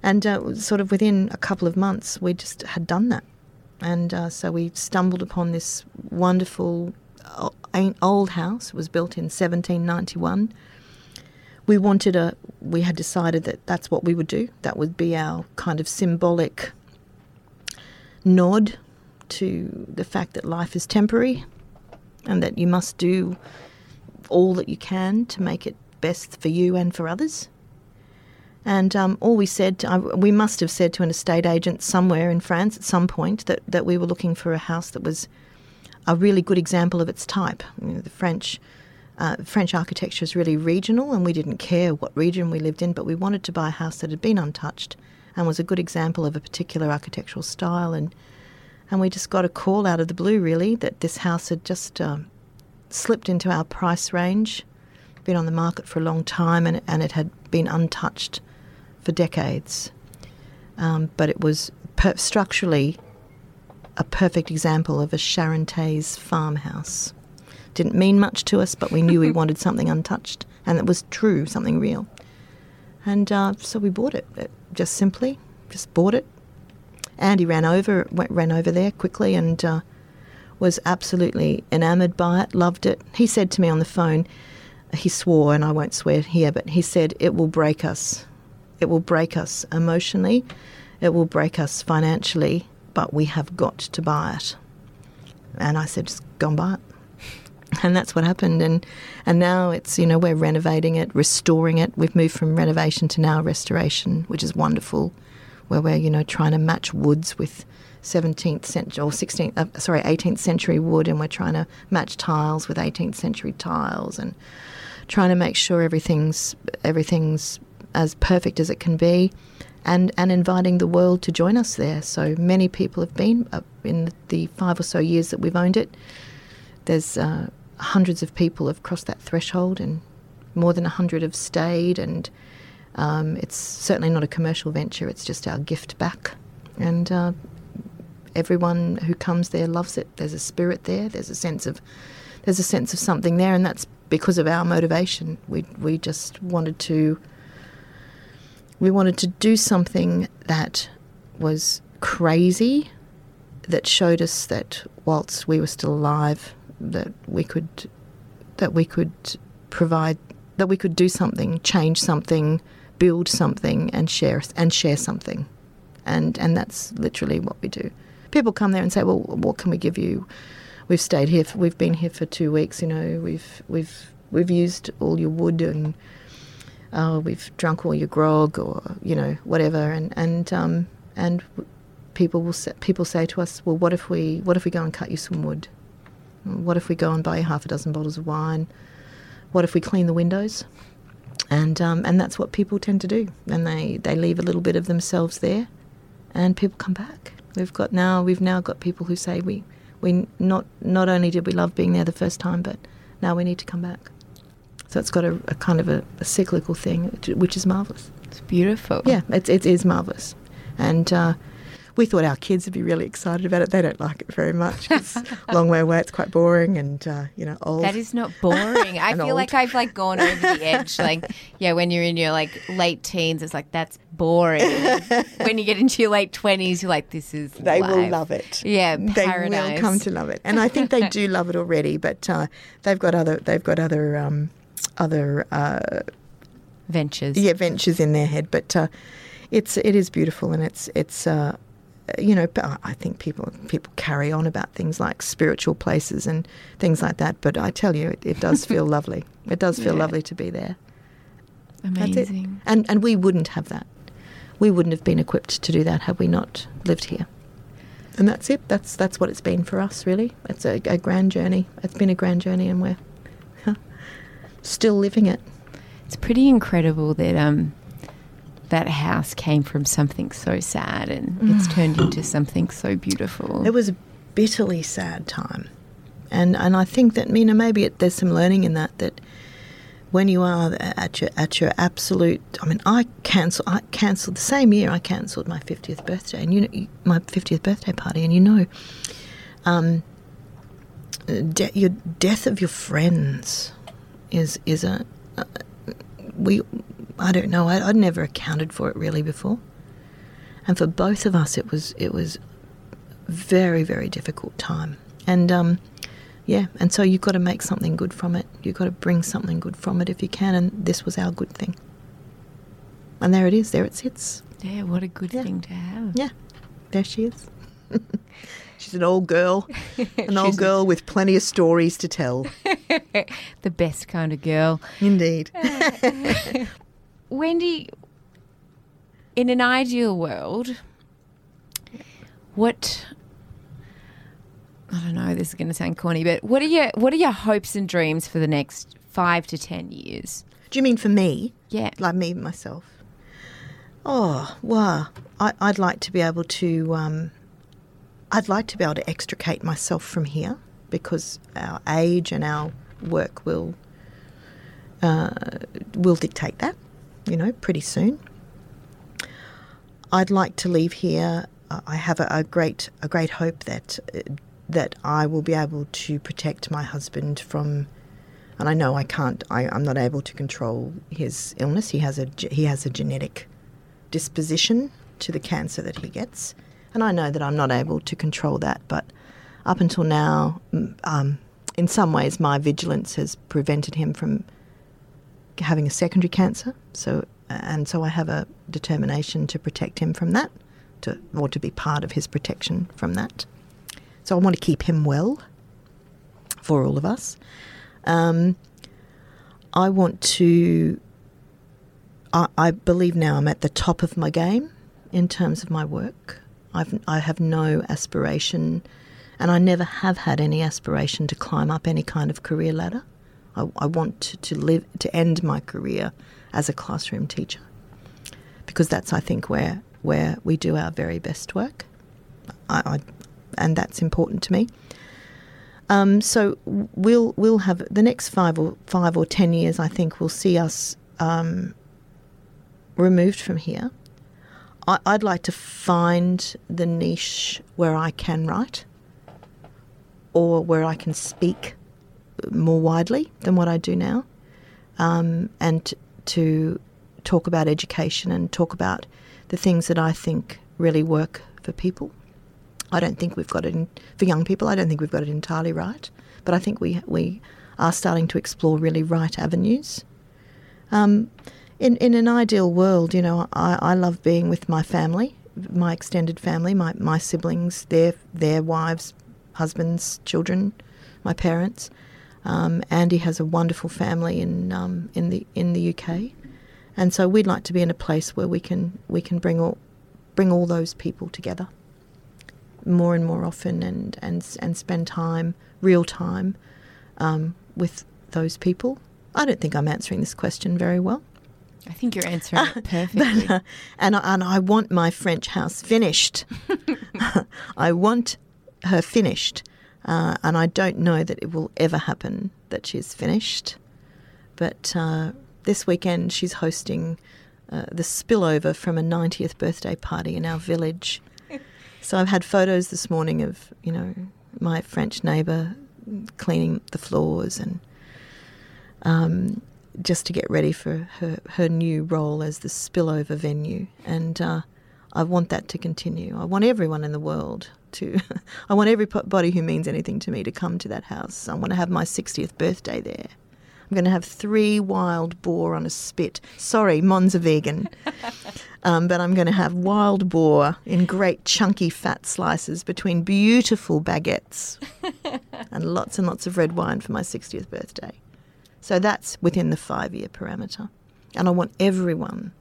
and uh, sort of within a couple of months, we just had done that. And uh, so we stumbled upon this wonderful uh, old house. It was built in 1791. We wanted a. We had decided that that's what we would do. That would be our kind of symbolic nod to the fact that life is temporary and that you must do all that you can to make it best for you and for others. And um, all we said, we must have said to an estate agent somewhere in France at some point that, that we were looking for a house that was a really good example of its type. You know, the French uh, French architecture is really regional, and we didn't care what region we lived in, but we wanted to buy a house that had been untouched and was a good example of a particular architectural style. And and we just got a call out of the blue, really, that this house had just um, slipped into our price range, been on the market for a long time, and, and it had been untouched for decades. Um, but it was per- structurally a perfect example of a Charentaise farmhouse. Didn't mean much to us, but we knew we [laughs] wanted something untouched, and it was true, something real. And uh, so we bought it, it, just simply, just bought it, Andy ran over went, ran over there quickly and uh, was absolutely enamoured by it, loved it. He said to me on the phone, he swore, and I won't swear here, but he said, "It will break us. It will break us emotionally. It will break us financially, but we have got to buy it." And I said, "Just go and buy it." [laughs] and that's what happened and and now it's you know we're renovating it restoring it we've moved from renovation to now restoration which is wonderful where we're you know trying to match woods with 17th century or 16th uh, sorry 18th century wood and we're trying to match tiles with 18th century tiles and trying to make sure everything's everything's as perfect as it can be and and inviting the world to join us there so many people have been in the five or so years that we've owned it there's uh, hundreds of people have crossed that threshold, and more than a hundred have stayed. And um, it's certainly not a commercial venture; it's just our gift back. And uh, everyone who comes there loves it. There's a spirit there. There's a sense of there's a sense of something there, and that's because of our motivation. We we just wanted to we wanted to do something that was crazy, that showed us that whilst we were still alive, that we could that we could provide that we could do something, change something, build something, and share and share something, and and that's literally what we do. People come there and say, "Well, what can we give you?" We've stayed here. For, we've been here for two weeks. You know, we've we've we've used all your wood and uh, we've drunk all your grog or you know whatever, and and um, and people will say, people say to us, "Well, what if we what if we go and cut you some wood?" What if we go and buy half a dozen bottles of wine? What if we clean the windows? And um, and that's what people tend to do, and they, they leave a little bit of themselves there, and people come back. We've got now we've now got people who say we we not not only did we love being there the first time, but now we need to come back. So it's got a, a kind of a, a, cyclical thing, which is marvelous. It's beautiful. Yeah, it, it is marvelous, and. Uh, we thought our kids would be really excited about it. They don't like it very much. [laughs] It's a long way away. It's quite boring and uh, you know old. That is not boring. I [laughs] feel old. like I've like gone over the edge. Like [laughs] yeah, when you're in your like late teens, it's like that's boring. when you get into your late twenties, you're like this is. They life. will love it. Yeah, paradise. they will come to love it, and I think they do love it already. But uh, they've got other they've got other um, other uh, ventures. Yeah, ventures in their head, but. Uh, it's it is beautiful and it's it's uh, you know, I think people people carry on about things like spiritual places and things like that. But I tell you, it, it does [laughs] feel lovely. It does feel yeah. lovely to be there. Amazing. And and we wouldn't have that. We wouldn't have been equipped to do that had we not lived here. And that's it. That's that's what it's been for us. Really, it's a, a grand journey. It's been a grand journey, and we're [laughs] still living it. It's pretty incredible that um, that house came from something so sad and mm. it's turned into something so beautiful. It was a bitterly sad time. And and I think that you know maybe it, there's some learning in that that when you are at your at your absolute I mean I cancel I cancelled the same year I cancelled my 50th birthday and you know my 50th birthday party and you know um, de- your death of your friends is is a, a we I don't know. I, would never accounted for it really before, and for both of us, it was it was very very difficult time. And um, yeah, and so you've got to make something good from it. You've got to bring something good from it if you can. And this was our good thing. And there it is. There it sits. Yeah, what a good yeah. thing to have. Yeah, there she is. [laughs] She's an old girl, [laughs] an old girl with plenty of stories to tell. [laughs] the best kind of girl. Indeed. Wendy, in an ideal world, what I don't know, this is going to sound corny, but what are your what are your hopes and dreams for the next five to ten years? Do you mean for me? Yeah, like me myself. Oh, wow! I, would like to be able to. Um, I'd like to be able to extricate myself from here because our age and our work will uh, will dictate that you know, pretty soon. I'd like to leave here. Uh, I have a, a, great a great hope that uh, that I will be able to protect my husband from. And I know I can't. I, I'm not able to control his illness. He has a he has a genetic disposition to the cancer that he gets, And I know that I'm not able to control that, but up until now, um, in some ways, my vigilance has prevented him from having a secondary cancer. So, and so I have a determination to protect him from that, to or to be part of his protection from that. So I want to keep him well for all of us. Um, I want to. I, I believe now I'm at the top of my game in terms of my work. I've, I have no aspiration, and I never have had any aspiration to climb up any kind of career ladder. I, I want to, live to end my career as a classroom teacher because that's I think where where we do our very best work. I, I and that's important to me. Um, so we'll we'll have the next five or five or ten years. I think will see us um, removed from here. I, I'd like to find the niche where I can write, or where I can speak more widely than what I do now, um, and t- to talk about education and talk about the things that I think really work for people. I don't think we've got it in, for young people. I don't think we've got it entirely right, but I think we we are starting to explore really right avenues. Um, in in an ideal world, you know, I, I love being with my family, my extended family, my, my siblings, their their wives, husbands, children, my parents. Um, Andy has a wonderful family in um, in the in the UK, and so we'd like to be in a place where we can we can bring all bring all those people together more and more often and, and, and spend time, real time, um, with those people? I don't think I'm answering this question very well. I think you're answering it perfectly. [laughs] but, uh, and, I, and I want my French house finished. [laughs] [laughs] I want her finished. Uh, and I don't know that it will ever happen that she's finished. But uh, this weekend she's hosting uh, the spillover from a 90th birthday party in our village. [laughs] So I've had photos this morning of, you know, my French neighbour cleaning the floors and um, just to get ready for her, her new role as the spillover venue. And uh, I want that to continue. I want everyone in the world to, [laughs] I want everybody who means anything to me to come to that house. I want to have my 60th birthday there. I'm going to have three wild boar on a spit. Sorry, Mon's a vegan. [laughs] Um, but I'm going to have wild boar in great chunky fat slices between beautiful baguettes [laughs] and lots and lots of red wine for my 60th birthday. So that's within the five year parameter. And I want everyone,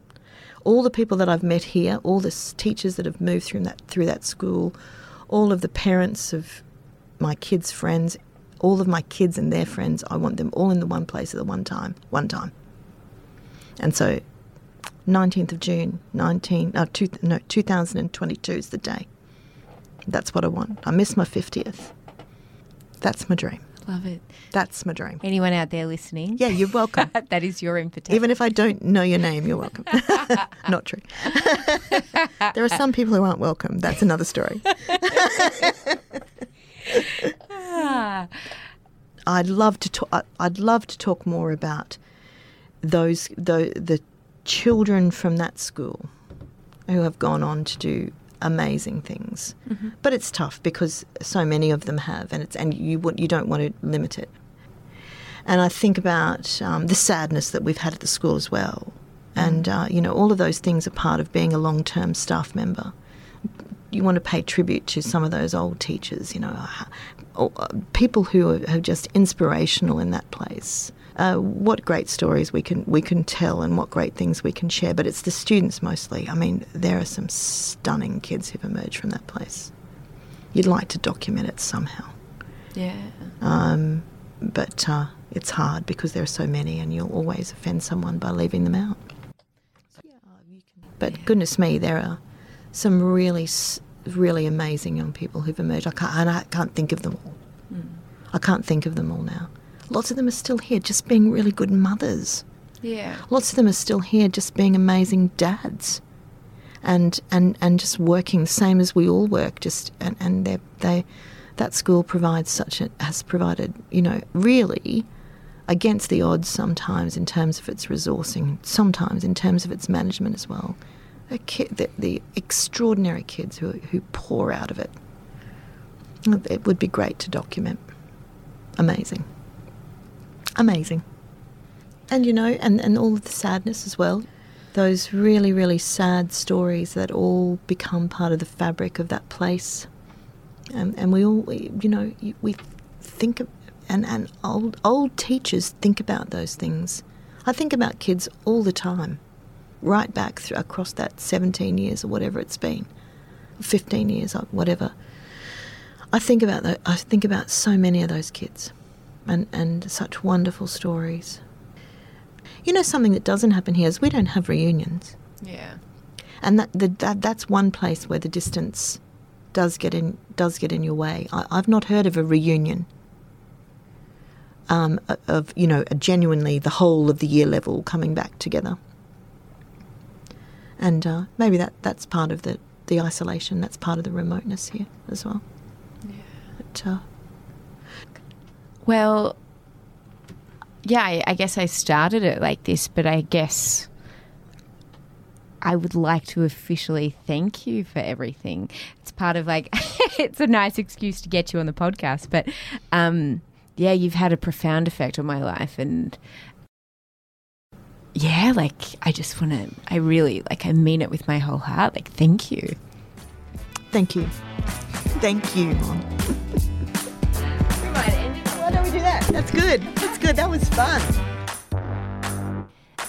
all the people that I've met here, all the teachers that have moved through that, through that school, all of the parents of my kids' friends, all of my kids and their friends, I want them all in the one place at the one time, one time. And so 19th of June, 19, uh, two, no, 2022 is the day. That's what I want. I miss my 50th. That's my dream. Love it. That's my dream. Anyone out there listening? Yeah, you're welcome. [laughs] that is your invitation. Even if I don't know your name, you're welcome. [laughs] Not true. [laughs] there are some people who aren't welcome. That's another story. ah. I'd love to talk. I'd love to talk more about those the the children from that school who have gone on to do amazing things. Mm-hmm. But it's tough because so many of them have, and it's and you you don't want to limit it. And I think about um, the sadness that we've had at the school as well, mm-hmm. and uh, you know all of those things are part of being a long term staff member. You want to pay tribute to some of those old teachers, you know, uh, people who are just inspirational in that place uh, what great stories we can we can tell and what great things we can share. But it's the students mostly. I mean, there are some stunning kids who've emerged from that place. You'd like to document it somehow. Yeah. Um, but uh, it's hard because there are so many, and you'll always offend someone by leaving them out. But goodness me, there are some really, really amazing young people who've emerged. I can't, and I can't think of them all. Mm. I can't think of them all now. Lots of them are still here just being really good mothers. Yeah. Lots of them are still here just being amazing dads. And and and just working the same as we all work just and, and they they that school provides such a has provided, you know, really against the odds sometimes in terms of its resourcing, sometimes in terms of its management as well. the, kid, the, the extraordinary kids who, who pour out of it. It would be great to document. Amazing. Amazing. And you know, and, and all of the sadness as well. Those really, really sad stories that all become part of the fabric of that place. And, and we all, we, you know, we think, of, and, and old, old teachers think about those things. I think about kids all the time, right back through, across that 17 years or whatever it's been, 15 years, or whatever. I think about that. I think about so many of those kids, and and such wonderful stories. You know, something that doesn't happen here is we don't have reunions. Yeah. And that, the, that that's one place where the distance does get in does get in your way. I, have not heard of a reunion um, of you know genuinely the whole of the year level coming back together. And uh, maybe that that's part of the the isolation. That's part of the remoteness here as well. Yeah. But, uh, well, yeah, I, I guess I started it like this, but I guess I would like to officially thank you for everything. It's part of like, [laughs] it's a nice excuse to get you on the podcast, but um, yeah, you've had a profound effect on my life. And yeah, like, I just want to, I really, like, I mean it with my whole heart. Like, thank you. Thank you. Thank you, That's good. That's good. That was fun.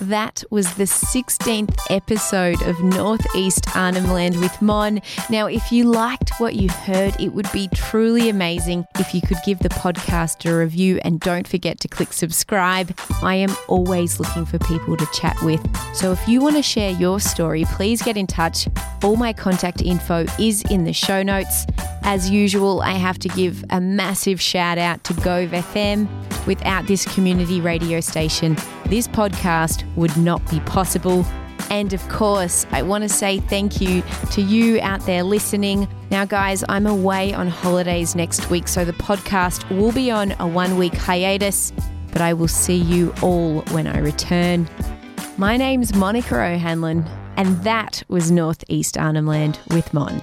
That was the 16th episode of Northeast Arnhem Land with Mon. Now, if you liked what you heard, it would be truly amazing if you could give the podcast a review and don't forget to click subscribe. I am always looking for people to chat with. So if you want to share your story, please get in touch. All my contact info is in the show notes. As usual, I have to give a massive shout out to Gove FM. Without this community radio station, this podcast would not be possible. And of course, I want to say thank you to you out there listening. Now, guys, I'm away on holidays next week, so the podcast will be on a one week hiatus, but I will see you all when I return. My name's Monica O'Hanlon, and that was Northeast Arnhem Land with Mon.